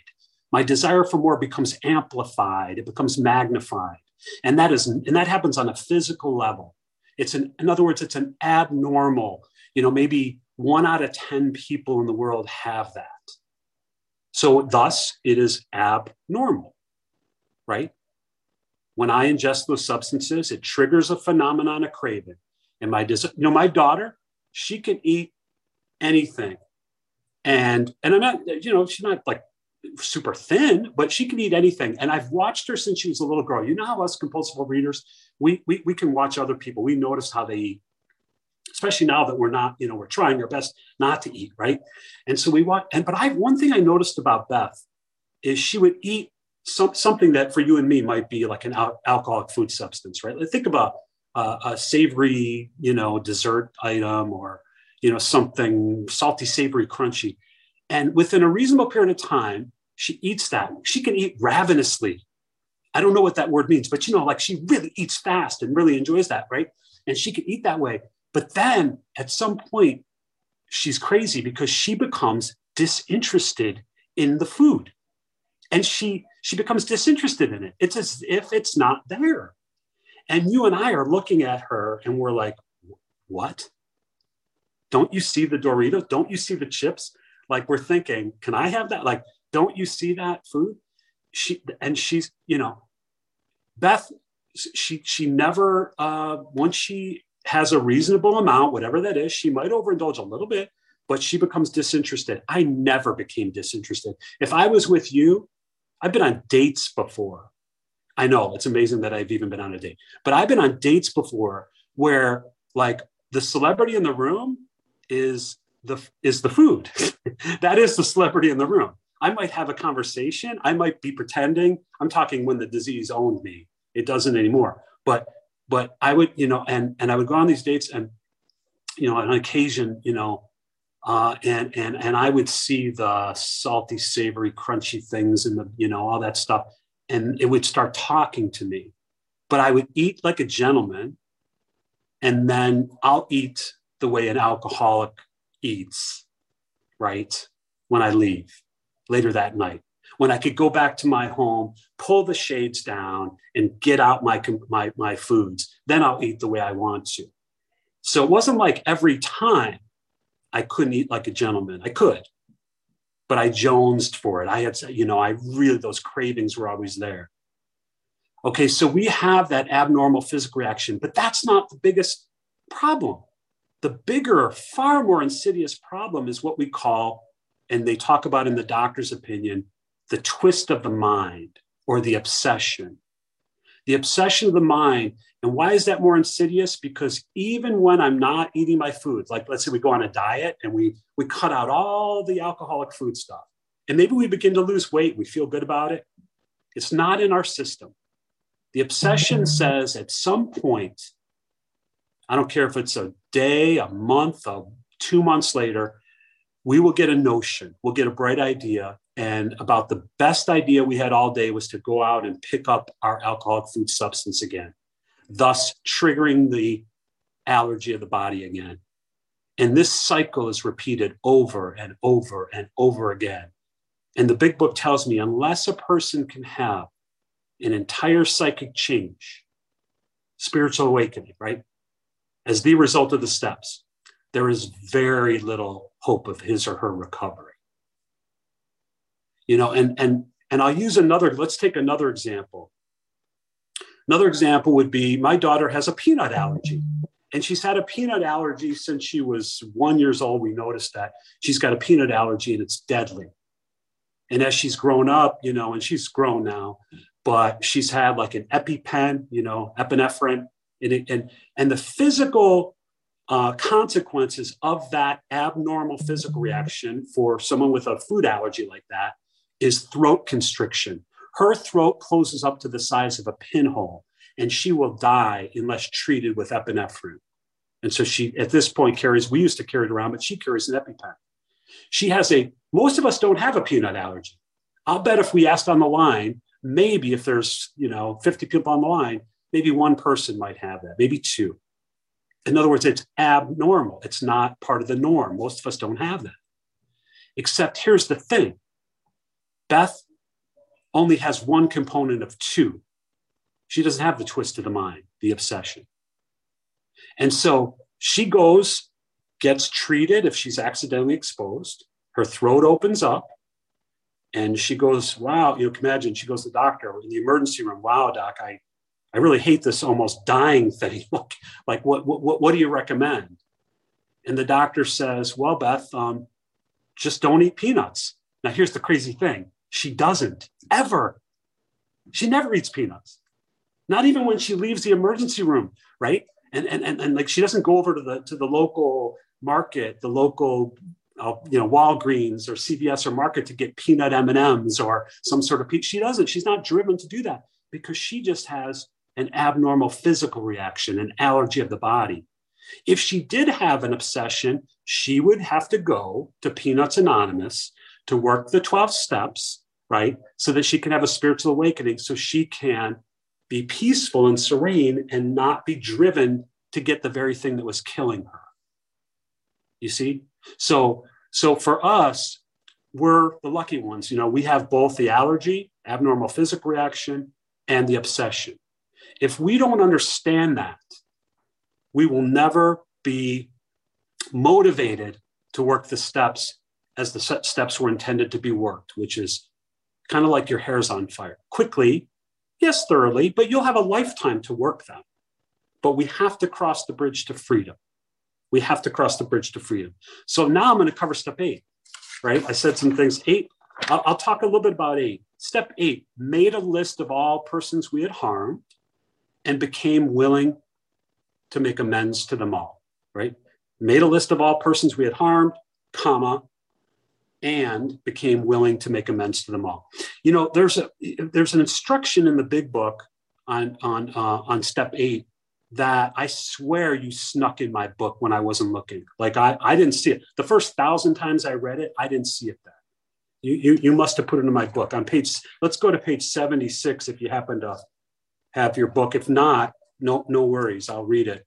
My desire for more becomes amplified. It becomes magnified. And that is, and that happens on a physical level. It's an, in other words, it's an abnormal, you know, maybe one out of 10 people in the world have that. So, thus, it is abnormal, right? When I ingest those substances, it triggers a phenomenon of craving. And my, you know, my daughter, she can eat anything. And, and I'm not, you know, she's not like super thin, but she can eat anything. And I've watched her since she was a little girl. You know how us compulsive readers, we, we, we can watch other people. We notice how they eat especially now that we're not, you know, we're trying our best not to eat, right? And so we want, and but I one thing I noticed about Beth is she would eat some, something that for you and me might be like an al- alcoholic food substance, right? Like think about uh, a savory, you know, dessert item or you know something salty, savory, crunchy, and within a reasonable period of time, she eats that. She can eat ravenously. I don't know what that word means, but you know, like she really eats fast and really enjoys that, right? And she can eat that way. But then at some point, she's crazy because she becomes disinterested in the food. And she she becomes disinterested in it. It's as if it's not there. And you and I are looking at her and we're like, what? Don't you see the Doritos? Don't you see the chips? Like we're thinking, can I have that? Like, don't you see that food? She and she's, you know, Beth, she she never uh once she has a reasonable amount, whatever that is. She might overindulge a little bit, but she becomes disinterested. I never became disinterested. If I was with you, I've been on dates before. I know it's amazing that I've even been on a date, but I've been on dates before where like the celebrity in the room is the is the food. that is the celebrity in the room. I might have a conversation. I might be pretending. I'm talking when the disease owned me. It doesn't anymore. But but I would, you know, and and I would go on these dates, and you know, on occasion, you know, uh, and and and I would see the salty, savory, crunchy things, and the you know all that stuff, and it would start talking to me. But I would eat like a gentleman, and then I'll eat the way an alcoholic eats, right? When I leave later that night when I could go back to my home, pull the shades down, and get out my, my, my foods. Then I'll eat the way I want to. So it wasn't like every time I couldn't eat like a gentleman. I could, but I jonesed for it. I had, you know, I really, those cravings were always there. Okay, so we have that abnormal physical reaction, but that's not the biggest problem. The bigger, far more insidious problem is what we call, and they talk about in the doctor's opinion, the twist of the mind or the obsession. The obsession of the mind And why is that more insidious? Because even when I'm not eating my food, like let's say we go on a diet and we we cut out all the alcoholic food stuff, and maybe we begin to lose weight, we feel good about it. It's not in our system. The obsession mm-hmm. says at some point, I don't care if it's a day, a month, a, two months later, we will get a notion, we'll get a bright idea. And about the best idea we had all day was to go out and pick up our alcoholic food substance again, thus triggering the allergy of the body again. And this cycle is repeated over and over and over again. And the big book tells me unless a person can have an entire psychic change, spiritual awakening, right? As the result of the steps, there is very little hope of his or her recovery. You know, and and and I'll use another, let's take another example. Another example would be my daughter has a peanut allergy. And she's had a peanut allergy since she was one years old. We noticed that she's got a peanut allergy and it's deadly. And as she's grown up, you know, and she's grown now, but she's had like an EpiPen, you know, epinephrine, and it, and and the physical uh, consequences of that abnormal physical reaction for someone with a food allergy like that is throat constriction. Her throat closes up to the size of a pinhole, and she will die unless treated with epinephrine. And so she, at this point, carries. We used to carry it around, but she carries an EpiPen. She has a. Most of us don't have a peanut allergy. I'll bet if we asked on the line, maybe if there's you know 50 people on the line maybe one person might have that maybe two in other words it's abnormal it's not part of the norm most of us don't have that except here's the thing beth only has one component of two she doesn't have the twist of the mind the obsession and so she goes gets treated if she's accidentally exposed her throat opens up and she goes, wow, you know, imagine she goes to the doctor in the emergency room. Wow, doc, I, I really hate this almost dying thing. like, like what, what, what do you recommend? And the doctor says, well, Beth, um, just don't eat peanuts. Now, here's the crazy thing. She doesn't ever. She never eats peanuts. Not even when she leaves the emergency room, right? And, and, and, and like she doesn't go over to the to the local market, the local uh, you know Walgreens or CVS or Market to get peanut M and M's or some sort of. Pe- she doesn't. She's not driven to do that because she just has an abnormal physical reaction, an allergy of the body. If she did have an obsession, she would have to go to Peanuts Anonymous to work the 12 steps, right? So that she can have a spiritual awakening, so she can be peaceful and serene and not be driven to get the very thing that was killing her. You see? So, so for us, we're the lucky ones. You know, we have both the allergy, abnormal physical reaction, and the obsession. If we don't understand that, we will never be motivated to work the steps as the steps were intended to be worked, which is kind of like your hair's on fire. Quickly, yes, thoroughly, but you'll have a lifetime to work them. But we have to cross the bridge to freedom. We have to cross the bridge to freedom. So now I'm going to cover step eight, right? I said some things. Eight, I'll talk a little bit about eight. Step eight made a list of all persons we had harmed and became willing to make amends to them all, right? Made a list of all persons we had harmed, comma, and became willing to make amends to them all. You know, there's a there's an instruction in the big book on on uh, on step eight that I swear you snuck in my book when I wasn't looking. Like I, I didn't see it. The first thousand times I read it, I didn't see it then. You, you, you must have put it in my book on page, let's go to page 76 if you happen to have your book. If not, no, no worries, I'll read it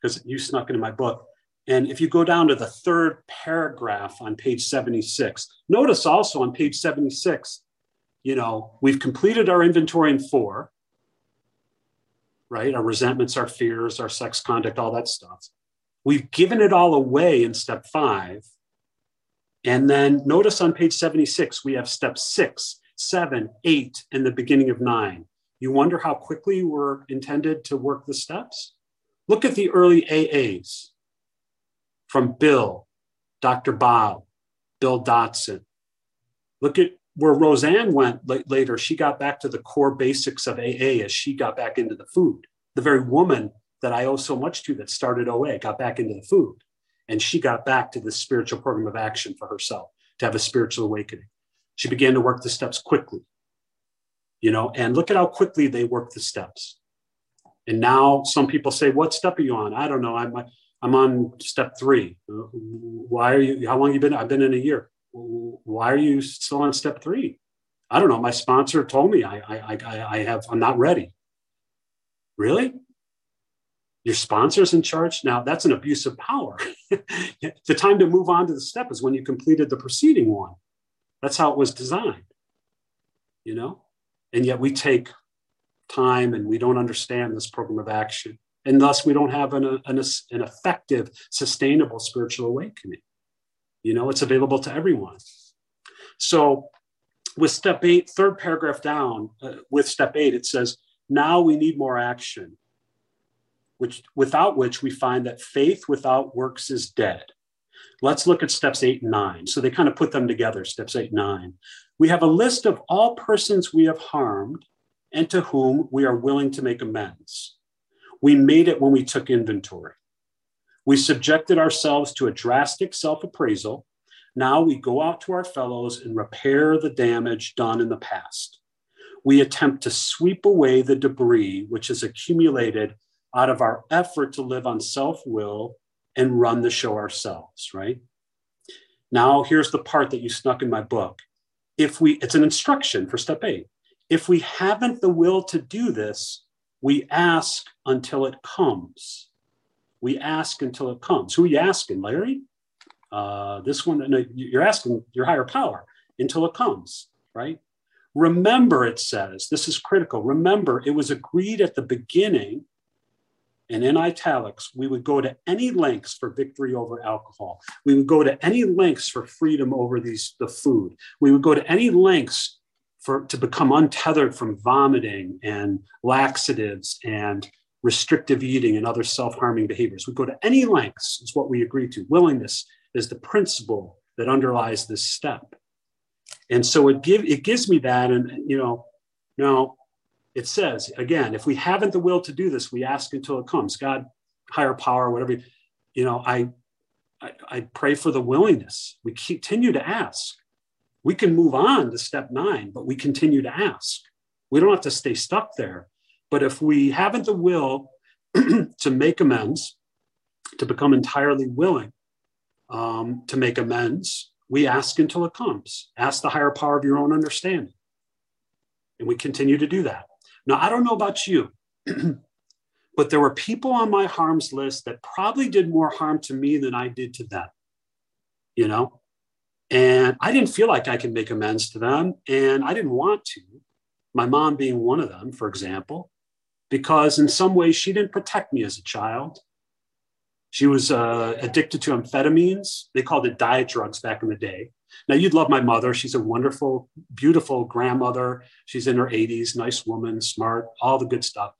because you snuck it in my book. And if you go down to the third paragraph on page 76, notice also on page 76, you know, we've completed our inventory in four right? Our resentments, our fears, our sex conduct, all that stuff. We've given it all away in step five. And then notice on page 76, we have step six, seven, eight, and the beginning of nine. You wonder how quickly we're intended to work the steps? Look at the early AAs from Bill, Dr. Bob, Bill Dotson. Look at where Rozanne went later, she got back to the core basics of AA as she got back into the food. The very woman that I owe so much to that started OA got back into the food. And she got back to this spiritual program of action for herself to have a spiritual awakening. She began to work the steps quickly, you know, and look at how quickly they work the steps. And now some people say, What step are you on? I don't know. I'm, I'm on step three. Why are you, how long you been? I've been in a year. Why are you still on step three? I don't know. My sponsor told me I, I, I, I have, I'm not ready. Really? Your sponsor's in charge? Now that's an abuse of power. the time to move on to the step is when you completed the preceding one. That's how it was designed, you know? And yet we take time and we don't understand this program of action. And thus we don't have an, an, an effective, sustainable spiritual awakening. You know, it's available to everyone. So with step eight, third paragraph down, uh, with step eight, it says, now we need more action, which without which we find that faith without works is dead. Let's look at steps eight and nine. So they kind of put them together, steps eight and nine. We have a list of all persons we have harmed and to whom we are willing to make amends. We made it when we took inventory. We subjected ourselves to a drastic self appraisal. Now we go out to our fellows and repair the damage done in the past. We attempt to sweep away the debris which has accumulated out of our effort to live on self will and run the show ourselves, right? Now, here's the part that you snuck in my book. If we, it's an instruction for step eight. If we haven't the will to do this, we ask until it comes. We ask until it comes. Who are you asking, Larry? Uh, this one, no, you're asking your higher power until it comes, right? Remember, it says, this is critical. Remember, it was agreed at the beginning, and in italics, we would go to any lengths for victory over alcohol. We would go to any lengths for freedom over these the food. We would go to any lengths for to become untethered from vomiting and laxatives and restrictive eating and other self-harming behaviors. We go to any lengths, is what we agree to. Willingness is the principle that underlies this step. And so it give it gives me that. And you know, now it says again, if we haven't the will to do this, we ask until it comes. God, higher power, whatever, you know, I I, I pray for the willingness. We continue to ask we can move on to step nine, but we continue to ask. We don't have to stay stuck there. But if we haven't the will to make amends, to become entirely willing um, to make amends, we ask until it comes. Ask the higher power of your own understanding. And we continue to do that. Now, I don't know about you, but there were people on my harms list that probably did more harm to me than I did to them. You know, and I didn't feel like I could make amends to them. And I didn't want to, my mom being one of them, for example, because in some ways she didn't protect me as a child. She was uh, addicted to amphetamines. They called it diet drugs back in the day. Now, you'd love my mother. She's a wonderful, beautiful grandmother. She's in her 80s, nice woman, smart, all the good stuff.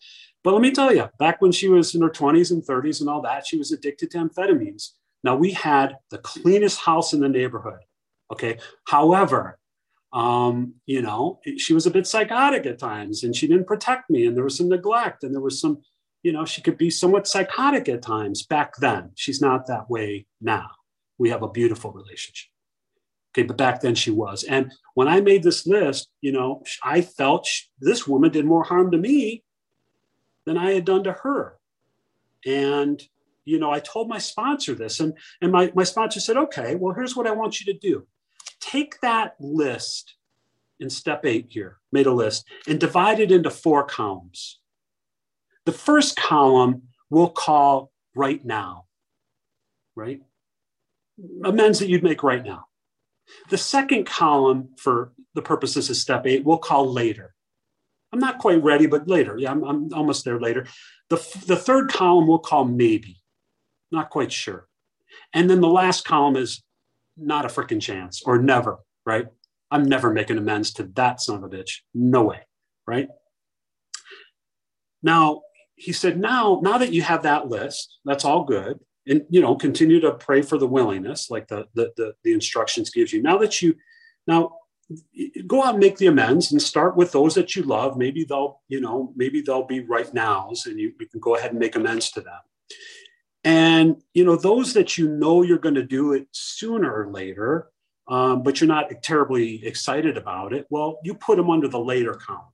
But let me tell you, back when she was in her 20s and 30s and all that, she was addicted to amphetamines. Now, we had the cleanest house in the neighborhood. Okay. However, um, you know, she was a bit psychotic at times and she didn't protect me and there was some neglect and there was some, you know, she could be somewhat psychotic at times back then. She's not that way now. We have a beautiful relationship. Okay, but back then she was. And when I made this list, you know, I felt she, this woman did more harm to me than I had done to her. And, you know, I told my sponsor this, and, and my, my sponsor said, okay, well, here's what I want you to do take that list in step eight here, made a list, and divide it into four columns. The first column we'll call right now, right? Amends that you'd make right now. The second column, for the purposes of step eight, we'll call later. I'm not quite ready, but later. Yeah, I'm, I'm almost there later. The, the third column we'll call maybe. Not quite sure. And then the last column is not a freaking chance or never, right? I'm never making amends to that son of a bitch. No way, right? Now, he said, now, now that you have that list, that's all good. And you know, continue to pray for the willingness, like the the the, the instructions gives you. Now that you now go out and make the amends and start with those that you love. Maybe they'll, you know, maybe they'll be right nows and you, you can go ahead and make amends to them. And, you know, those that you know you're going to do it sooner or later, um, but you're not terribly excited about it, well, you put them under the later column.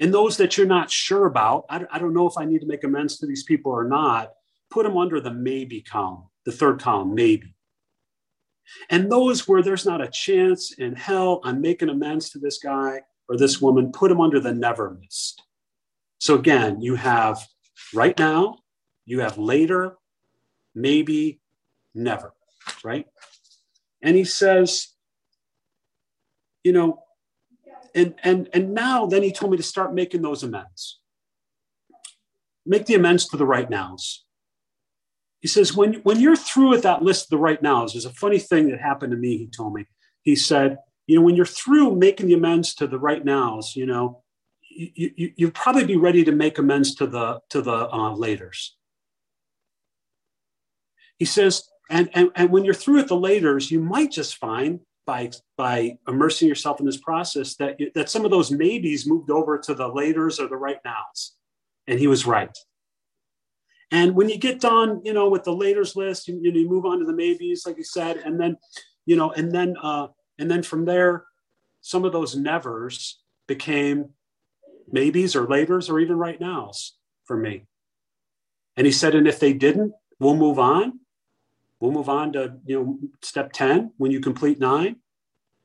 And those that you're not sure about, I, I don't know if I need to make amends to these people or not, put them under the maybe column, the third column, maybe. And those where there's not a chance in hell I'm making amends to this guy or this woman, put them under the never list. So again, you have right now, you have later, maybe, never, right? And he says, you know, and and and now then he told me to start making those amends. Make the amends to the right nows. He says, when, when you're through with that list of the right nows, there's a funny thing that happened to me, he told me. He said, you know, when you're through making the amends to the right nows, you know, you, you, you'll probably be ready to make amends to the to the uh, laters. He says, and, and, and when you're through with the laters, you might just find by by immersing yourself in this process that you, that some of those maybes moved over to the laters or the right nows. And he was right. And when you get done, you know, with the laters list, you, you move on to the maybes, like you said, and then, you know, and then, uh, and then from there, some of those nevers became maybes or laters or even right nows for me. And he said, and if they didn't, we'll move on. We'll move on to, you know, step 10. When you complete nine,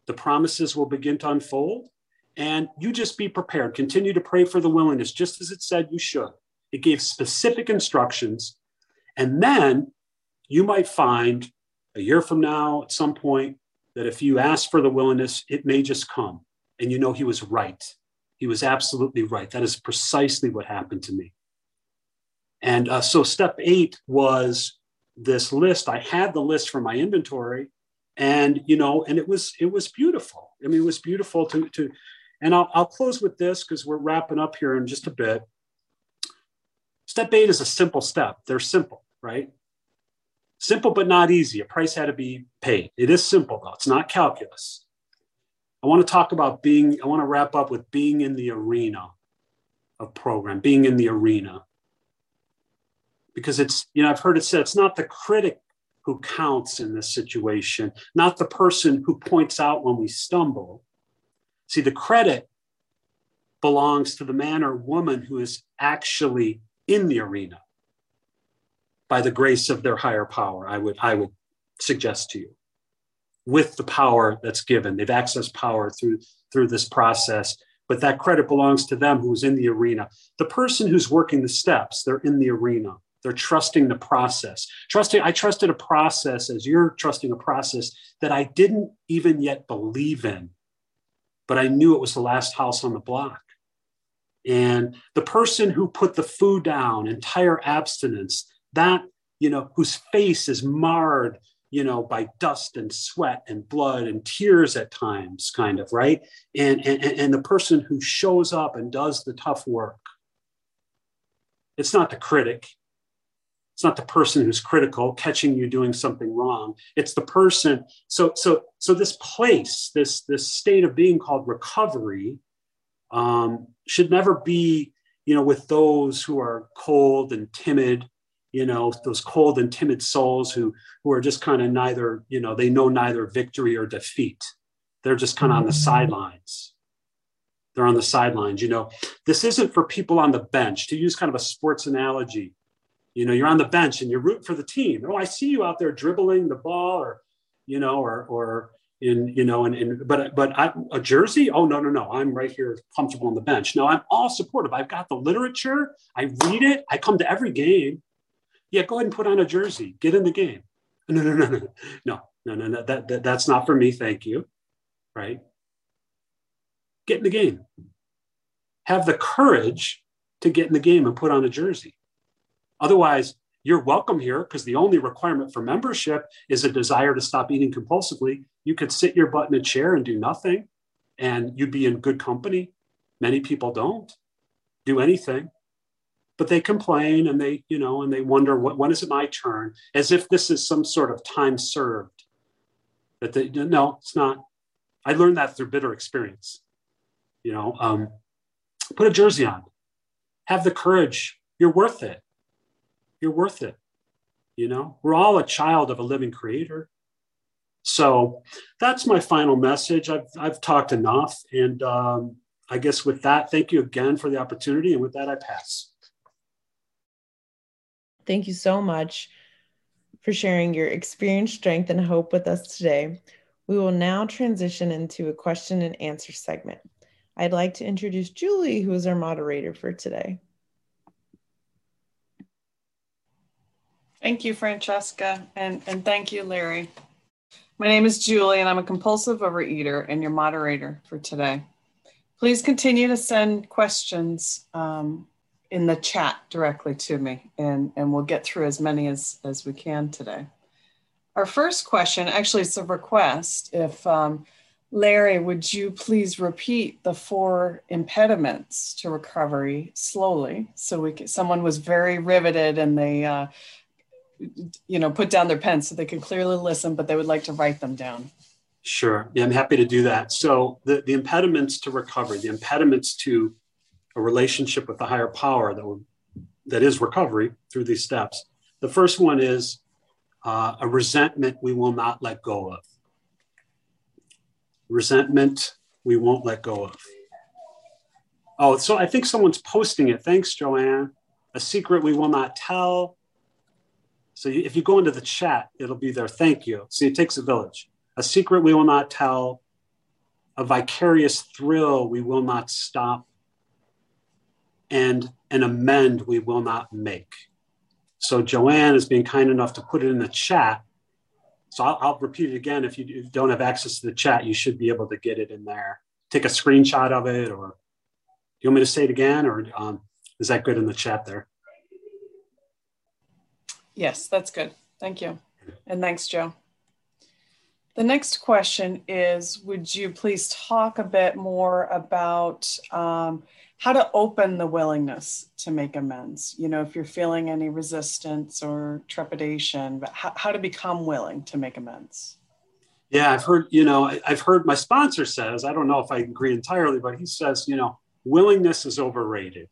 the promises will begin to unfold. And you just be prepared. Continue to pray for the willingness, just as it said you should. It gave specific instructions. And then you might find a year from now at some point that if you ask for the willingness, it may just come. And you know he was right. He was absolutely right. That is precisely what happened to me. And uh, so step eight was this list. I had the list for my inventory, and you know, and it was it was beautiful. I mean, it was beautiful to to. And I'll, I'll close with this because we're wrapping up here in just a bit. Step eight is a simple step. They're simple, right? Simple but not easy. A price had to be paid. It is simple though. It's not calculus. I want to talk about being, I want to wrap up with being in the arena of program, being in the arena. Because it's, you know, I've heard it said it's not the critic who counts in this situation, not the person who points out when we stumble. See, the credit belongs to the man or woman who is actually in the arena by the grace of their higher power, I would, I would suggest to you. With the power that's given, they've accessed power through, through this process, but that credit belongs to them who's in the arena. The person who's working the steps, they're in the arena. They're trusting the process. Trusting, I trusted a process as you're trusting a process that I didn't even yet believe in, but I knew it was the last house on the block. And the person who put the food down, entire abstinence, that, you know, whose face is marred, you know, by dust and sweat and blood and tears at times, kind of, right? And, and, and the person who shows up and does the tough work. It's not the critic. It's not the person who's critical, catching you doing something wrong. It's the person. So, so, so this place, this, this state of being called recovery, um, should never be, you know, with those who are cold and timid, you know, those cold and timid souls who who are just kind of neither, you know, they know neither victory or defeat. They're just kind of on the mm-hmm. sidelines. They're on the sidelines. You know, this isn't for people on the bench. To use kind of a sports analogy, you know, you're on the bench and you're rooting for the team. Oh, I see you out there dribbling the ball, or you know, or or in you know and, and but but I, a jersey? Oh no no no. I'm right here comfortable on the bench. No i'm all supportive. I've got the literature. I read it. I come to every game. Yeah go ahead and put on a jersey. Get in the game. No no no no. No no no no. That, that that's not for me. Thank you. Right? Get in the game. Have the courage to get in the game and put on a jersey otherwise you're welcome here because the only requirement for membership is a desire to stop eating compulsively. You could sit your butt in a chair and do nothing and you'd be in good company. Many people don't do anything, but they complain and they, you know, and they wonder what, when is it my turn? As if this is some sort of time served. That they, no, it's not. I learned that through bitter experience. You know, um, put a jersey on, have the courage. You're worth it. You're worth it. You know, we're all a child of a living creator. So that's my final message. I've, I've talked enough. And um, I guess with that, thank you again for the opportunity. And with that, I pass. Thank you so much for sharing your experience, strength, and hope with us today. We will now transition into a question and answer segment. I'd like to introduce Julie, who is our moderator for today. Thank you, Francesca, and, and thank you, Larry. My name is Julie, and I'm a compulsive overeater and your moderator for today. Please continue to send questions um, in the chat directly to me, and, and we'll get through as many as, as we can today. Our first question, actually, it's a request. If um, Larry, would you please repeat the four impediments to recovery slowly? So we could, someone was very riveted and they uh, you know, put down their pens so they can clearly listen, but they would like to write them down. Sure. Yeah, I'm happy to do that. So the, the impediments to recovery, the impediments to a relationship with the higher power that, that is recovery through these steps. The first one is uh, a resentment we will not let go of. Resentment we won't let go of. Oh, so I think someone's posting it. Thanks, Joanne. A secret we will not tell, so if you go into the chat, it'll be there. Thank you. See, it takes a village. A secret we will not tell, a vicarious thrill we will not stop, and an amend we will not make. So Joanne is being kind enough to put it in the chat. So I'll, I'll repeat it again. If you don't have access to the chat, you should be able to get it in there. Take a screenshot of it, or do you want me to say it again, or um, is that good in the chat there? Yes, that's good. Thank you. And thanks, Joe. The next question is Would you please talk a bit more about um, how to open the willingness to make amends? You know, if you're feeling any resistance or trepidation, but how, how to become willing to make amends? Yeah, I've heard, you know, I've heard my sponsor says, I don't know if I agree entirely, but he says, you know, willingness is overrated.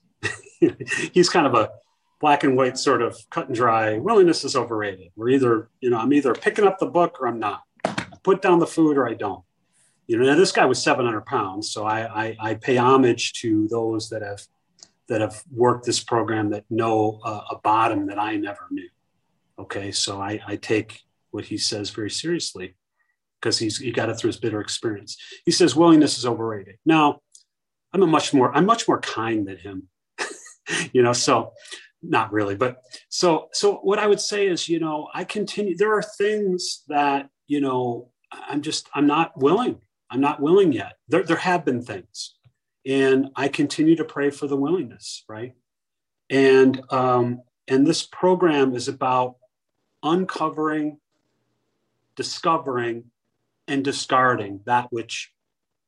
He's kind of a black and white sort of cut and dry willingness is overrated. We're either you know i'm either picking up the book or i'm not. I put down the food or i don't. You know now this guy was 700 pounds so I, I, I pay homage to those that have that have worked this program that know a bottom that i never knew. Okay so i, I take what he says very seriously because he's he got it through his bitter experience. He says willingness is overrated. Now i'm a much more i'm much more kind than him. You know so not really but so so what i would say is you know i continue there are things that you know i'm just i'm not willing i'm not willing yet. There, there have been things and i continue to pray for the willingness right? And um and this program is about uncovering discovering and discarding that which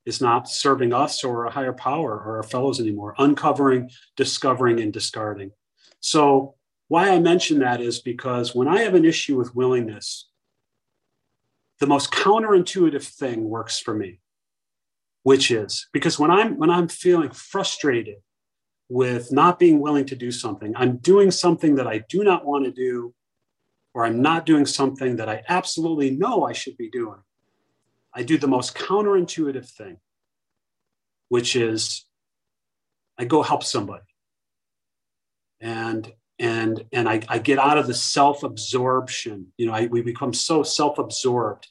is not serving us or a higher power or our fellows anymore. Uncovering discovering and discarding so, why I mention that is because when I have an issue with willingness, the most counterintuitive thing works for me, which is because when I'm when I'm feeling frustrated with not being willing to do something, I'm doing something that I do not want to do, or I'm not doing something that I absolutely know I should be doing. I do the most counterintuitive thing, which is I go help somebody and and and I, I get out of the self-absorption. You know I, we become so self-absorbed.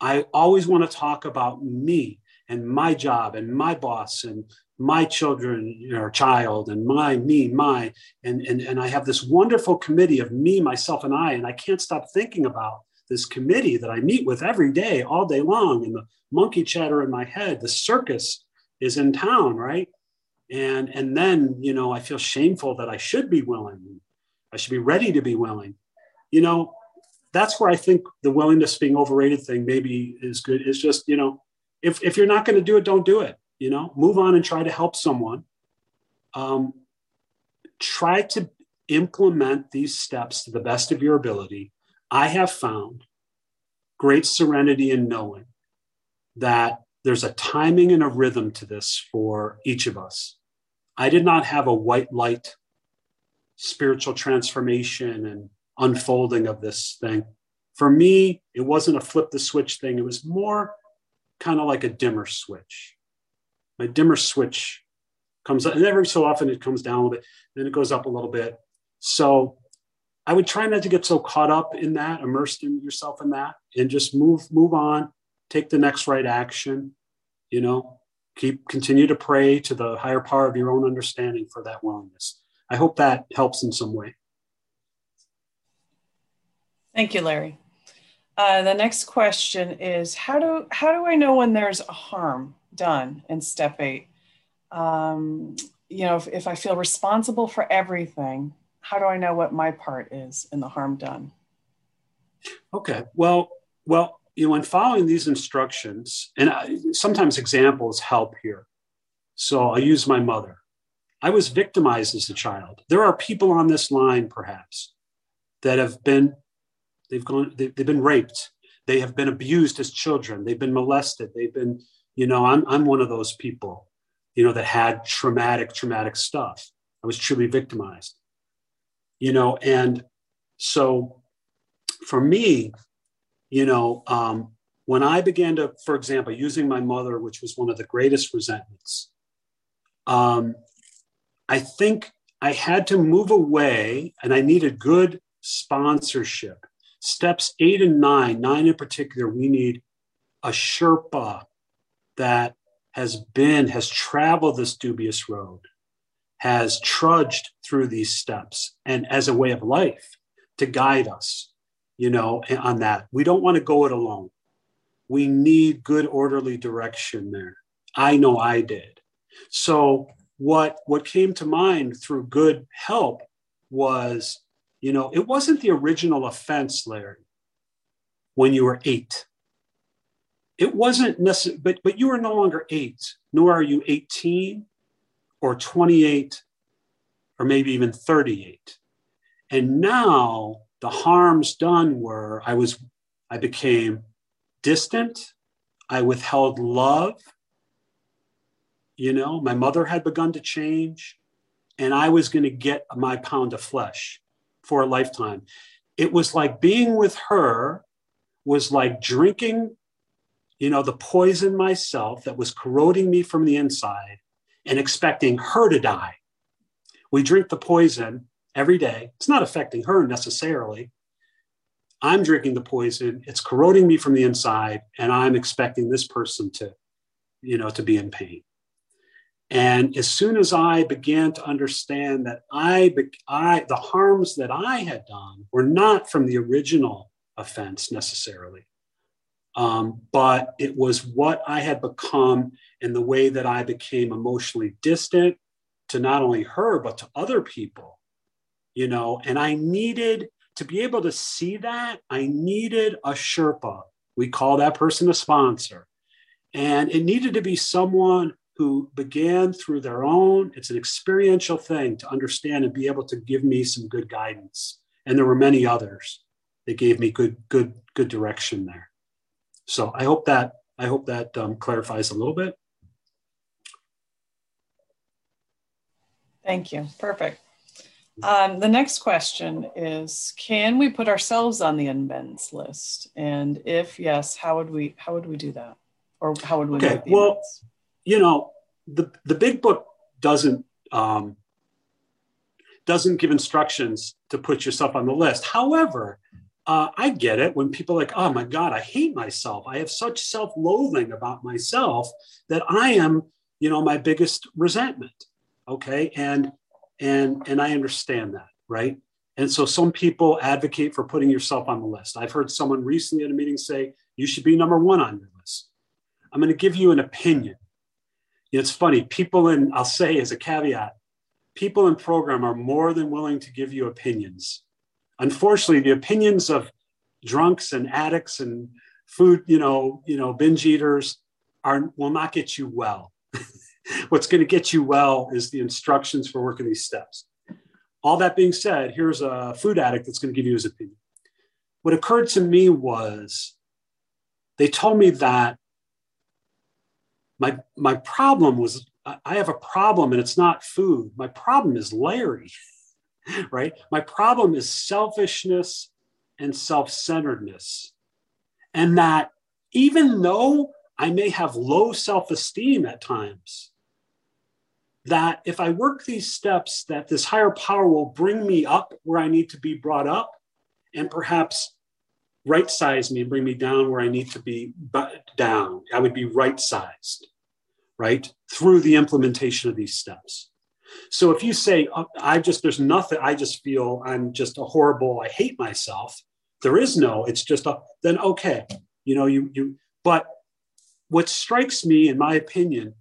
I always want to talk about me and my job and my boss and my children or child and my me my and, and and i have this wonderful committee of me myself and i and i can't stop thinking about this committee that i meet with every day all day long and the monkey chatter in my head. The circus is in town right and and then you know i feel shameful that i should be willing. I should be ready to be willing. You know that's where i think the willingness being overrated thing maybe is good is just you know if, if you're not going to do it don't do it you know? Move on and try to help someone. Um, try to implement these steps to the best of your ability. I have found great serenity in knowing that there's a timing and a rhythm to this for each of us. I did not have a white light spiritual transformation and unfolding of this thing. For me, it wasn't a flip the switch thing. It was more kind of like a dimmer switch. My dimmer switch comes up, and every so often it comes down a little bit, then it goes up a little bit. So I would try not to get so caught up in that, immersed in yourself in that, and just move, move on, take the next right action, you know, keep continue to pray to the higher power of your own understanding for that willingness. I hope that helps in some way. Thank you, Larry. Uh, the next question is how do how do I know when there's a harm done in step eight? Um, you know, if, if I feel responsible for everything, how do I know what my part is in the harm done? Okay. Well, well, you know, in following these instructions, and I, sometimes examples help here. So I'll use my mother. I was victimized as a child. There are people on this line, perhaps, that have been, they've gone, they've, they've been raped. They have been abused as children. They've been molested. They've been, you know, I'm, I'm one of those people, you know, that had traumatic, traumatic stuff. I was truly victimized, you know, and so for me, you know, um, when I began to, for example, using my mother, which was one of the greatest resentments, um, I think I had to move away and I needed good sponsorship. Steps eight and nine, nine in particular, we need a Sherpa that has been, has traveled this dubious road, has trudged through these steps, and as a way of life to guide us, you know, on that. We don't want to go it alone. We need good, orderly direction there. I know I did. So what what came to mind through good help was you know it wasn't the original offense larry when you were eight it wasn't necessary but but you are no longer eight nor are you 18 or 28 or maybe even 38 and now the harms done were i was i became distant i withheld love you know, my mother had begun to change, and I was going to get my pound of flesh for a lifetime. It was like being with her was like drinking, you know, the poison myself that was corroding me from the inside and expecting her to die. We drink the poison every day. It's not affecting her necessarily. I'm drinking the poison. It's corroding me from the inside, and I'm expecting this person to, you know, to be in pain. And as soon as I began to understand that I, I, the harms that I had done were not from the original offense necessarily, um, but it was what I had become and the way that I became emotionally distant to not only her, but to other people, you know, and I needed to be able to see that. I needed a Sherpa. We call that person a sponsor. And it needed to be someone who began through their own, it's an experiential thing to understand and be able to give me some good guidance. And there were many others that gave me good, good, good direction there. So I hope that I hope that um, clarifies a little bit. Thank you. Perfect. Um, the next question is: Can we put ourselves on the amends list? And if yes, how would we how would we do that, or how would we? Okay. well, amends? you know, the, the big book doesn't um, doesn't give instructions to put yourself on the list. However, uh, I get it when people are like, oh my God, I hate myself. I have such self-loathing about myself that I am, you know, my biggest resentment. Okay. And and and I understand that, right? And so some people advocate for putting yourself on the list. I've heard someone recently at a meeting say, you should be number one on your list. I'm going to give you an opinion it's funny, people in, I'll say as a caveat, people in program are more than willing to give you opinions. Unfortunately, the opinions of drunks and addicts and food, you know, you know, binge eaters are will not get you well. What's going to get you well is the instructions for working these steps. All that being said, here's a food addict that's going to give you his opinion. What occurred to me was they told me that my my problem was I have a problem and it's not food. My problem is Larry, right? My problem is selfishness and self-centeredness. And that even though I may have low self-esteem at times, that if I work these steps, that this higher power will bring me up where I need to be brought up and perhaps right size me and bring me down where I need to be down. I would be right sized, right? Through the implementation of these steps. So if you say, oh, I just, there's nothing, I just feel I'm just a horrible, I hate myself. There is no, it's just a, then okay, you know, you, you, but what strikes me, in my opinion,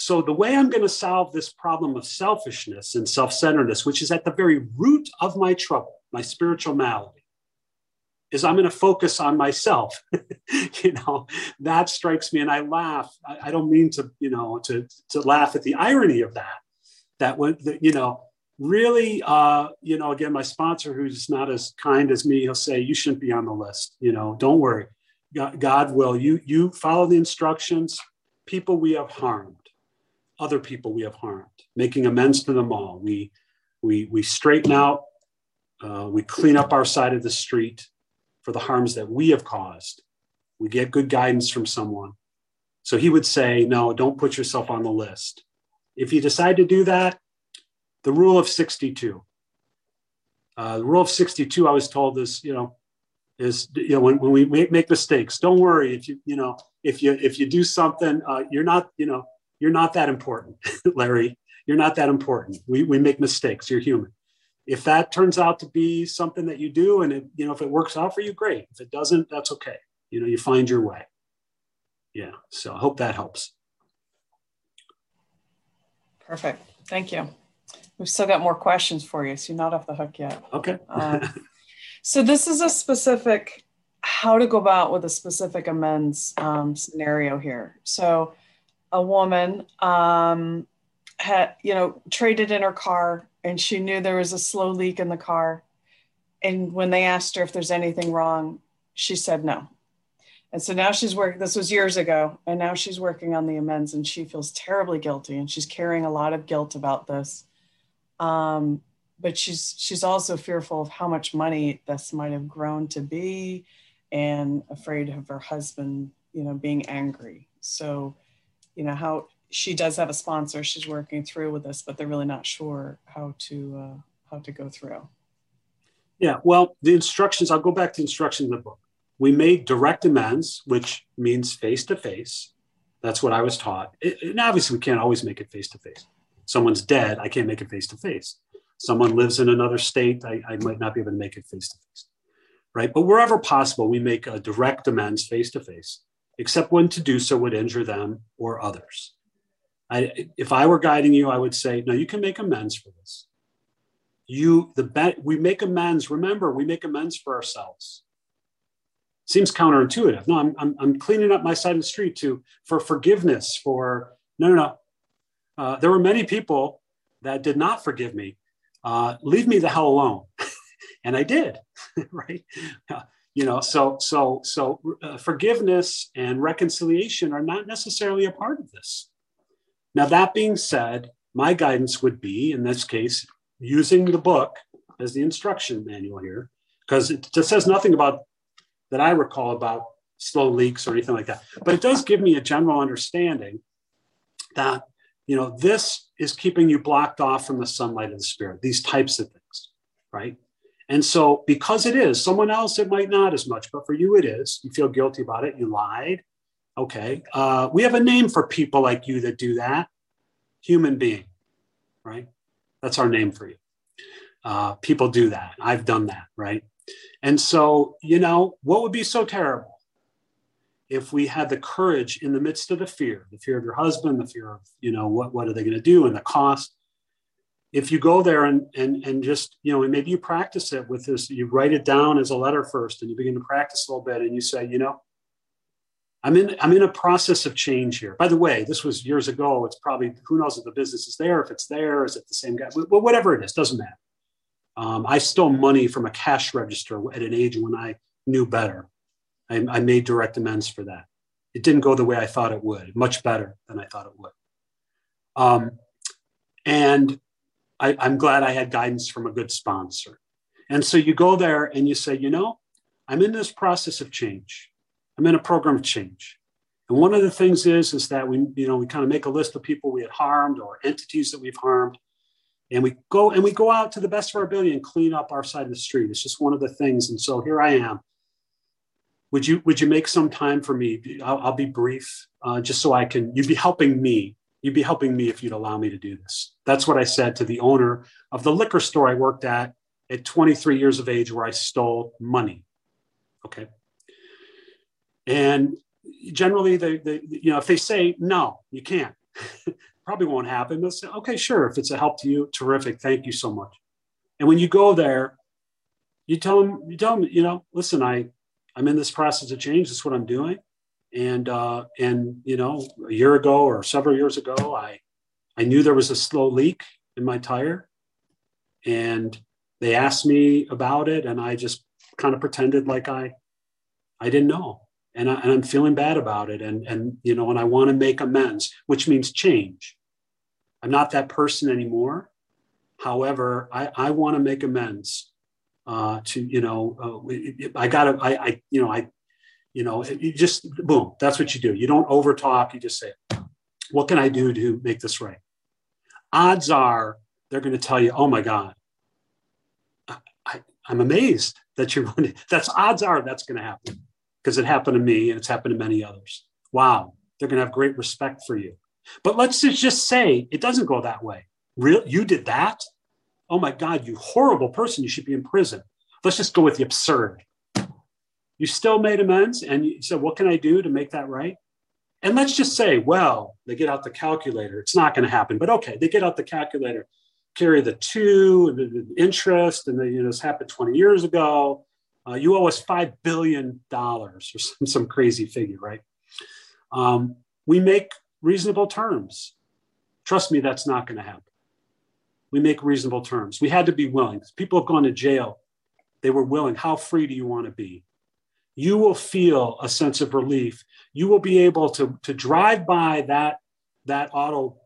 so the way I'm going to solve this problem of selfishness and self-centeredness, which is at the very root of my trouble, my spiritual malady, is I'm going to focus on myself. you know, that strikes me, and I laugh. I, I, don't mean to, you know, to to laugh at the irony of that. That when you know, really, uh, you know, again, my sponsor, who's not as kind as me, he'll say, "You shouldn't be on the list." You know, don't worry, God, God will. You you follow the instructions. People we have harmed, other people we have harmed, making amends to them all. We we we straighten out. Uh, we clean up our side of the street for the harms that we have caused. We get good guidance from someone. So he would say, no, don't put yourself on the list. If you decide to do that, the rule of 62. Uh, the rule of 62, I was told is, you know, is you know when, when we make mistakes, don't worry if you you know if you if you do something, uh, you're not you know you're not that important, Larry. You're not that important. We we make mistakes. You're human. If that turns out to be something that you do and it you know if it works out for you great. If it doesn't that's okay. You know you find your way. Yeah. So i hope that helps. Perfect. Thank you. We've still got more questions for you so you're not off the hook yet. Okay. Uh, so this is a specific how to go about with a specific amends um, scenario here. So a woman um, had you know traded in her car and she knew there was a slow leak in the car. And when they asked her if there's anything wrong, she said no. And so now she's working, this was years ago, and now she's working on the amends and she feels terribly guilty and she's carrying a lot of guilt about this. Um, but she's she's also fearful of how much money this might have grown to be and afraid of her husband, you know, being angry. So, you know, how she does have a sponsor she's working through with us but they're really not sure how to uh, how to go through. Yeah well the instructions i'll go back to instructions in the book. We made direct amends which means face to face that's what i was taught. And obviously we can't always make it face to face someone's dead i can't make it face to face someone lives in another state I, I might not be able to make it face to face right? But wherever possible we make a direct amends face to face except when to do so would injure them or others I, if I were guiding you, I would say, no, you can make amends for this. You, the bet, we make amends. Remember, we make amends for ourselves. Seems counterintuitive. No, I'm, I'm, I'm cleaning up my side of the street to for forgiveness. For no, no, no. Uh, there were many people that did not forgive me. Uh, leave me the hell alone, and I did. right? You know, so so so uh, forgiveness and reconciliation are not necessarily a part of this. Now, that being said, my guidance would be, in this case, using the book as the instruction manual here, because it just says nothing about that I recall about slow leaks or anything like that. But it does give me a general understanding that you know this is keeping you blocked off from the sunlight of the spirit. These types of things, right? And so, because it is, someone else it might not as much, but for you it is. You feel guilty about it. You lied. Okay. Uh, we have a name for people like you that do that human being, right? That's our name for you. Uh, people do that. I've done that, right? And so, you know, what would be so terrible if we had the courage in the midst of the fear, the fear of your husband, the fear of, you know, what, what are they going to do and the cost? If you go there and, and, and just, you know, and maybe you practice it with this, you write it down as a letter first and you begin to practice a little bit and you say, you know, I'm in I'm in a process of change here. By the way, this was years ago. It's probably who knows if the business is there, if it's there, is it the same guy? Well, whatever it is, doesn't matter. Um, I stole money from a cash register at an age when I knew better. I, I made direct amends for that. it didn't go the way I thought it would, much better than I thought it would. Um, and I, I'm glad I had guidance from a good sponsor. And so you go there and you say, you know, I'm in this process of change. I'm in a program of change. And one of the things is, is that we, you know, we kind of make a list of people we had harmed or entities that we've harmed. And we go and we go out to the best of our ability and clean up our side of the street. It's just one of the things. And so here I am. Would you would you make some time for me? I'll, I'll be brief, uh, just so I can. You'd be helping me. You'd be helping me if you'd allow me to do this. That's what I said to the owner of the liquor store I worked at at 23 years of age, where I stole money. Okay. And generally, they, they you know, if they say no, you can't, probably won't happen. They'll say, okay, sure. If it's a help to you, terrific. Thank you so much. And when you go there, you tell them, you tell them, you know, listen, I, I'm in this process of change. That's what I'm doing. And uh, and you know, a year ago or several years ago, I I knew there was a slow leak in my tire, and they asked me about it, and I just kind of pretended like I I didn't know and, I, am feeling bad about it. And, and, you know, and I want to make amends, which means change. I'm not that person anymore. However, I, I want to make amends uh, to, you know, uh, I got to, I, I, you know, I, you know, you just boom, that's what you do. You don't over talk. You just say, what can I do to make this right? Odds are they're going to tell you, oh my God, I, I, I'm amazed that you're running. That's odds are that's going to happen because it happened to me and it's happened to many others. Wow, they're going to have great respect for you. But let's just say it doesn't go that way. Real, you did that? Oh my God, you horrible person. You should be in prison. Let's just go with the absurd. You still made amends and you said, What can I do to make that right? And let's just say, well, they get out the calculator. It's not going to happen, but okay, they get out the calculator, carry the two, the, the interest, and they, you know, this happened 20 years ago uh, you owe us $5 billion or some, some crazy figure, right? Um, we make reasonable terms. Trust me, that's not going to happen. We make reasonable terms. We had to be willing. People have gone to jail. They were willing. How free do you want to be? You will feel a sense of relief. You will be able to, to drive by that, that auto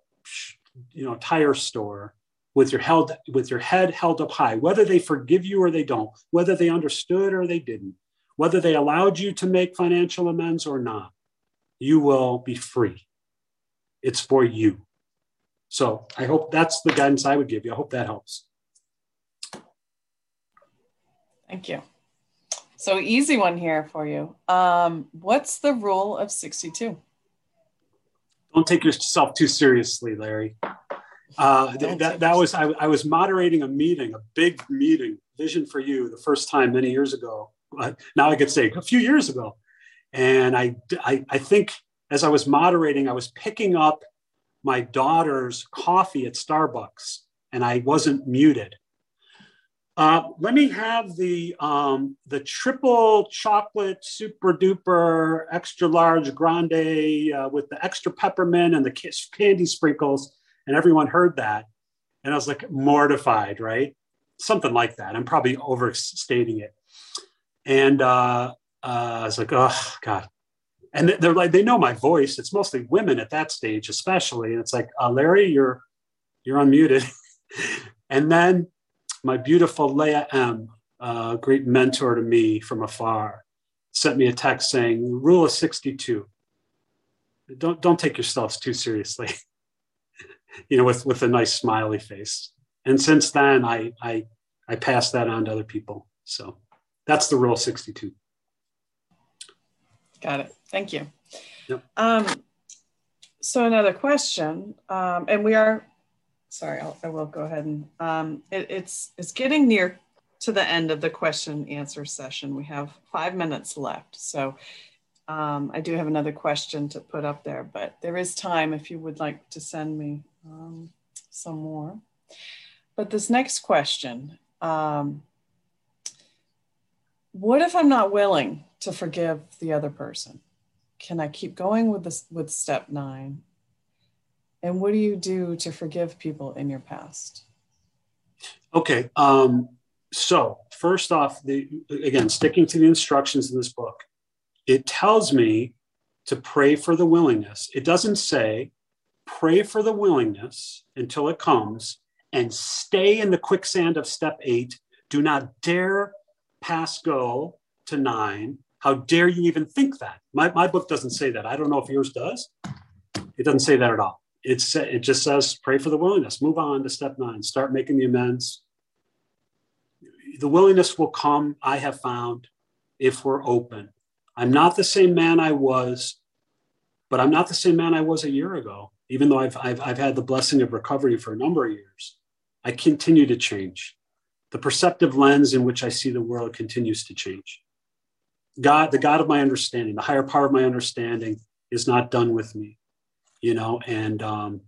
you know, tire store with your held with your head held up high whether they forgive you or they don't whether they understood or they didn't whether they allowed you to make financial amends or not you will be free. It's for you. So i hope that's the guidance i would give you. I hope that helps. Thank you so easy one here for you um, what's the rule of 62 don't take yourself too seriously larry uh, that, that was I, I, was moderating a meeting, a big meeting, Vision for You, the first time many years ago. now I could say a few years ago, and I, I I think as I was moderating, I was picking up my daughter's coffee at Starbucks, and I wasn't muted. Uh, let me have the um, the triple chocolate super duper extra large grande uh, with the extra peppermint and the candy sprinkles and everyone heard that. And I was like mortified, right? Something like that. I'm probably overstating it. And uh, uh, I was like, oh, God. And they're like, they know my voice. It's mostly women at that stage, especially. And it's like, uh, Larry, you're you're unmuted. and then my beautiful Leah M, a great mentor to me from afar, sent me a text saying, "Rule of 62. Don't don't take yourselves too seriously." you know, with with a nice smiley face. And since then, I I I passed that on to other people. So that's the rule 62. Got it. Thank you. Yep. Um, so another question, um, and we are, sorry, I'll, I will go ahead and um, it, it's it's getting near to the end of the question answer session. We have five minutes left. So um, I do have another question to put up there, but there is time if you would like to send me um, some more. But this next question um, what if I'm not willing to forgive the other person? Can I keep going with this with step nine? And what do you do to forgive people in your past? Okay. Um, so first off, the again, sticking to the instructions in this book, it tells me to pray for the willingness. It doesn't say pray for the willingness until it comes and stay in the quicksand of step eight. Do not dare pass go to nine. How dare you even think that? My, my book doesn't say that. I don't know if yours does. It doesn't say that at all. It's, it just says pray for the willingness. Move on to step nine. Start making the amends. The willingness will come, I have found, if we're open. I'm not the same man I was, but I'm not the same man I was a year ago, even though I've, I've, I've had the blessing of recovery for a number of years. I continue to change. The perceptive lens in which I see the world continues to change. God, the God of my understanding, the higher power of my understanding is not done with me, you know, and um,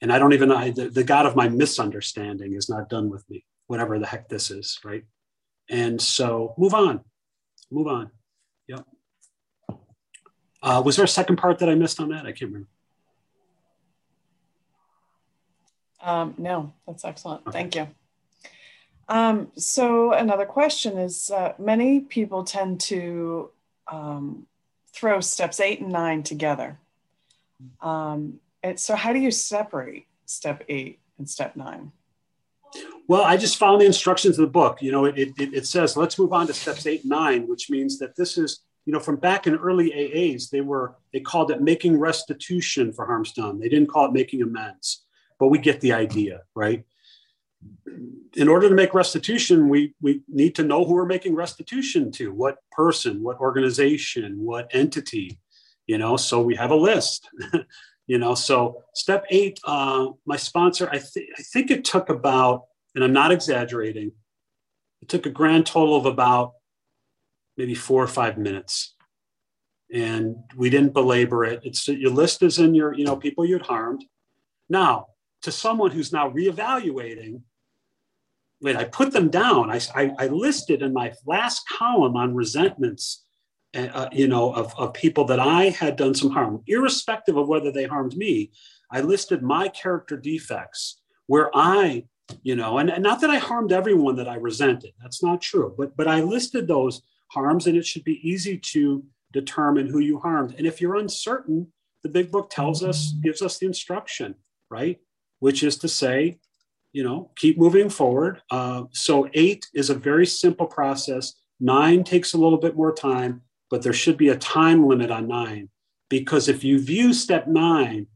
and I don't even I, the, the God of my misunderstanding is not done with me, whatever the heck this is, right? And so move on, move on. Yep. Uh, was there a second part that I missed on that? I can't remember. Um, no, that's excellent. Okay. Thank you. Um, so another question is, uh, many people tend to um, throw steps eight and nine together. Um, and so how do you separate step eight and step nine? Well, I just found the instructions of the book. You know, it, it, it says, let's move on to steps eight and nine, which means that this is, you know, from back in early AAs, they were, they called it making restitution for harms done. They didn't call it making amends, but we get the idea, right? in order to make restitution, we, we need to know who we're making restitution to, what person, what organization, what entity, you know, so we have a list, you know, so step eight, uh, my sponsor, I, th- I think it took about, and I'm not exaggerating, it took a grand total of about maybe four or five minutes. And we didn't belabor it. It's your list is in your, you know, people you'd harmed. Now, to someone who's now reevaluating, wait, I put them down. I, I, I listed in my last column on resentments, uh, you know, of, of people that I had done some harm, irrespective of whether they harmed me. I listed my character defects where I, you know, and, and not that I harmed everyone that I resented. That's not true. But but I listed those harms, and it should be easy to determine who you harmed. And if you're uncertain, the big book tells us, gives us the instruction, right? Which is to say, you know, keep moving forward. Uh, so eight is a very simple process. Nine takes a little bit more time, but there should be a time limit on nine because if you view step nine,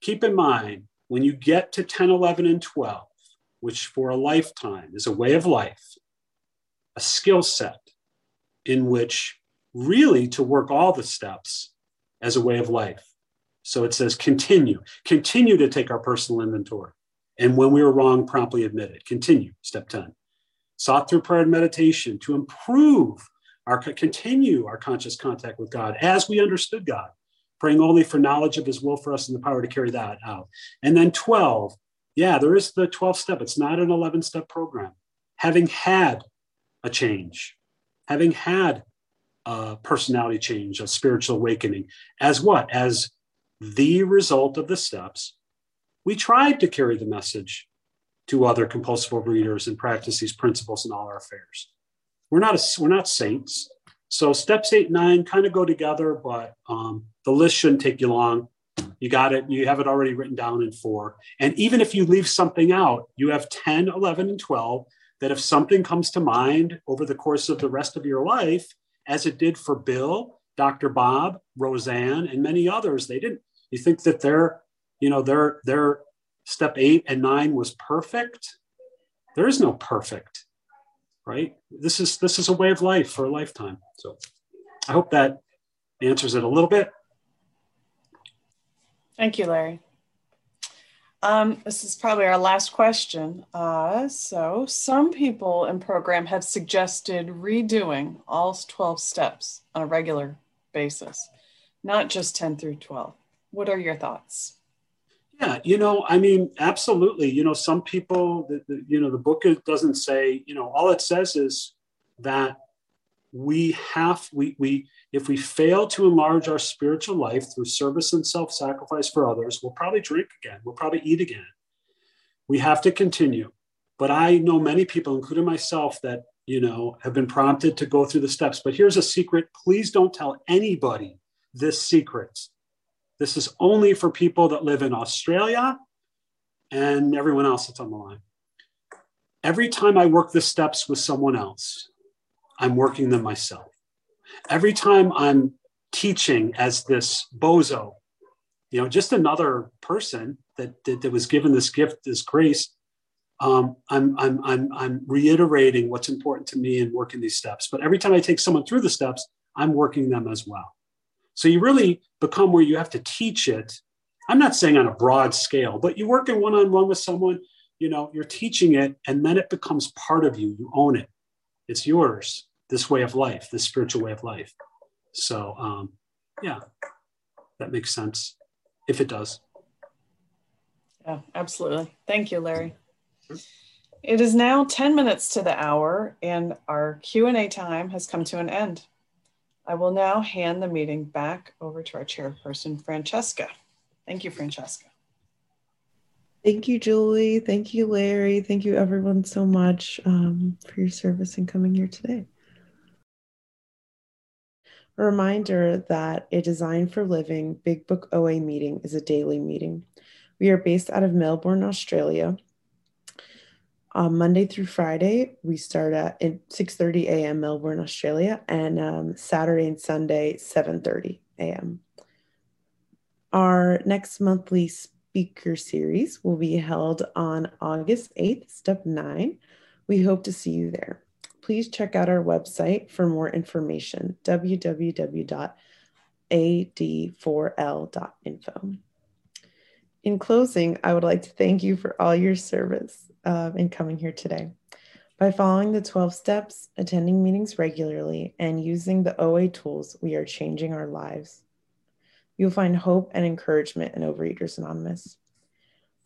keep in mind when you get to 10, 11, and 12, which for a lifetime is a way of life, a skill set in which really to work all the steps as a way of life. So it says continue, continue to take our personal inventory. And when we were wrong, promptly admit it. Continue, step 10. Sought through prayer and meditation to improve our, continue our conscious contact with God as we understood God, praying only for knowledge of his will for us and the power to carry that out. And then 12, yeah, there is the 12 step. It's not an 11 step program. Having had a change, having had a personality change, a spiritual awakening, as what? As the result of the steps we tried to carry the message to other compulsive readers and practice these principles in all our affairs. We're not a, we're not saints. So steps eight, nine kind of go together, but um, the list shouldn't take you long. You got it. You have it already written down in four. And even if you leave something out, you have 10, 11, and 12 that if something comes to mind over the course of the rest of your life, as it did for Bill, Dr. Bob, Rozanne, and many others, they didn't. You think that they're you know their their step eight and nine was perfect there is no perfect right this is this is a way of life for a lifetime so i hope that answers it a little bit thank you larry um, this is probably our last question. Uh, so, some people in program have suggested redoing all 12 steps on a regular basis, not just 10 through 12. What are your thoughts? Yeah, you know, I mean, absolutely. You know, some people, the, the, you know, the book doesn't say, you know, all it says is that we have, we, we, if we fail to enlarge our spiritual life through service and self sacrifice for others, we'll probably drink again, we'll probably eat again. We have to continue. But I know many people, including myself, that, you know, have been prompted to go through the steps. But here's a secret please don't tell anybody this secret. This is only for people that live in Australia and everyone else that's on the line. Every time I work the steps with someone else, I'm working them myself. Every time I'm teaching as this bozo, you know, just another person that, that, that was given this gift, this grace, um, I'm, I'm, I'm, I'm reiterating what's important to me in working these steps. But every time I take someone through the steps, I'm working them as well. So you really become where you have to teach it. I'm not saying on a broad scale, but you're working one on one with someone, you know, you're teaching it, and then it becomes part of you. You own it, it's yours, this way of life, this spiritual way of life. So, um, yeah, that makes sense if it does. Yeah, absolutely. Thank you, Larry. It is now 10 minutes to the hour and our Q&A time has come to an end. I will now hand the meeting back over to our chairperson, Francesca. Thank you, Francesca. Thank you, Julie. Thank you, Larry. Thank you, everyone, so much um, for your service and coming here today. A reminder that a Design for Living Big Book OA meeting is a daily meeting. We are based out of Melbourne, Australia, um, Monday through Friday, we start at 6:30 a.m. Melbourne, Australia, and um, Saturday and Sunday 7:30 a.m. Our next monthly speaker series will be held on August 8th, step 9. We hope to see you there. Please check out our website for more information www.ad4l.info. In closing, I would like to thank you for all your service uh, in coming here today. By following the 12 steps, attending meetings regularly, and using the OA tools, we are changing our lives. You'll find hope and encouragement in Overeaters Anonymous.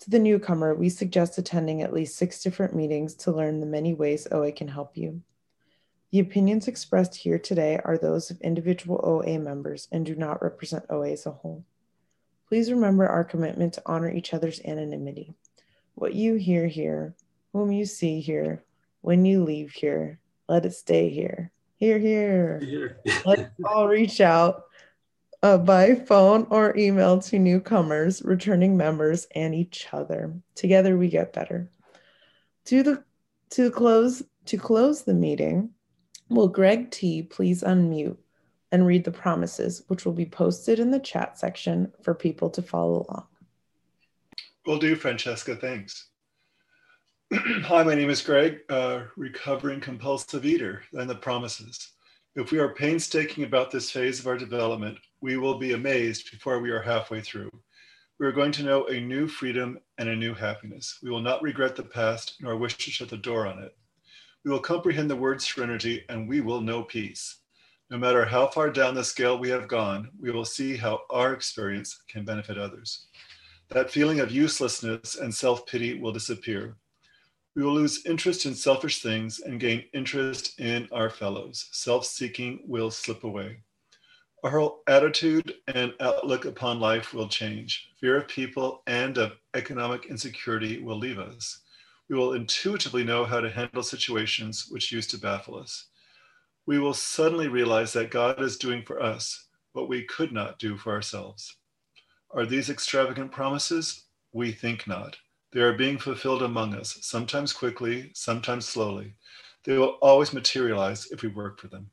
To the newcomer, we suggest attending at least six different meetings to learn the many ways OA can help you. The opinions expressed here today are those of individual OA members and do not represent OA as a whole. Please remember our commitment to honor each other's anonymity. What you hear here, whom you see here, when you leave here, let it stay here. Here, here. here. Let's all reach out uh, by phone or email to newcomers, returning members, and each other. Together we get better. To the to close to close the meeting, will Greg T please unmute and read the promises, which will be posted in the chat section for people to follow along. Will do, Francesca. Thanks. Hi, my name is Greg, recovering compulsive eater, and the promises. If we are painstaking about this phase of our development, we will be amazed before we are halfway through. We are going to know a new freedom and a new happiness. We will not regret the past nor wish to shut the door on it. We will comprehend the word serenity and we will know peace. No matter how far down the scale we have gone, we will see how our experience can benefit others. That feeling of uselessness and self pity will disappear. We will lose interest in selfish things and gain interest in our fellows. Self seeking will slip away. Our whole attitude and outlook upon life will change. Fear of people and of economic insecurity will leave us. We will intuitively know how to handle situations which used to baffle us. We will suddenly realize that God is doing for us what we could not do for ourselves. Are these extravagant promises? We think not. They are being fulfilled among us, sometimes quickly, sometimes slowly. They will always materialize if we work for them.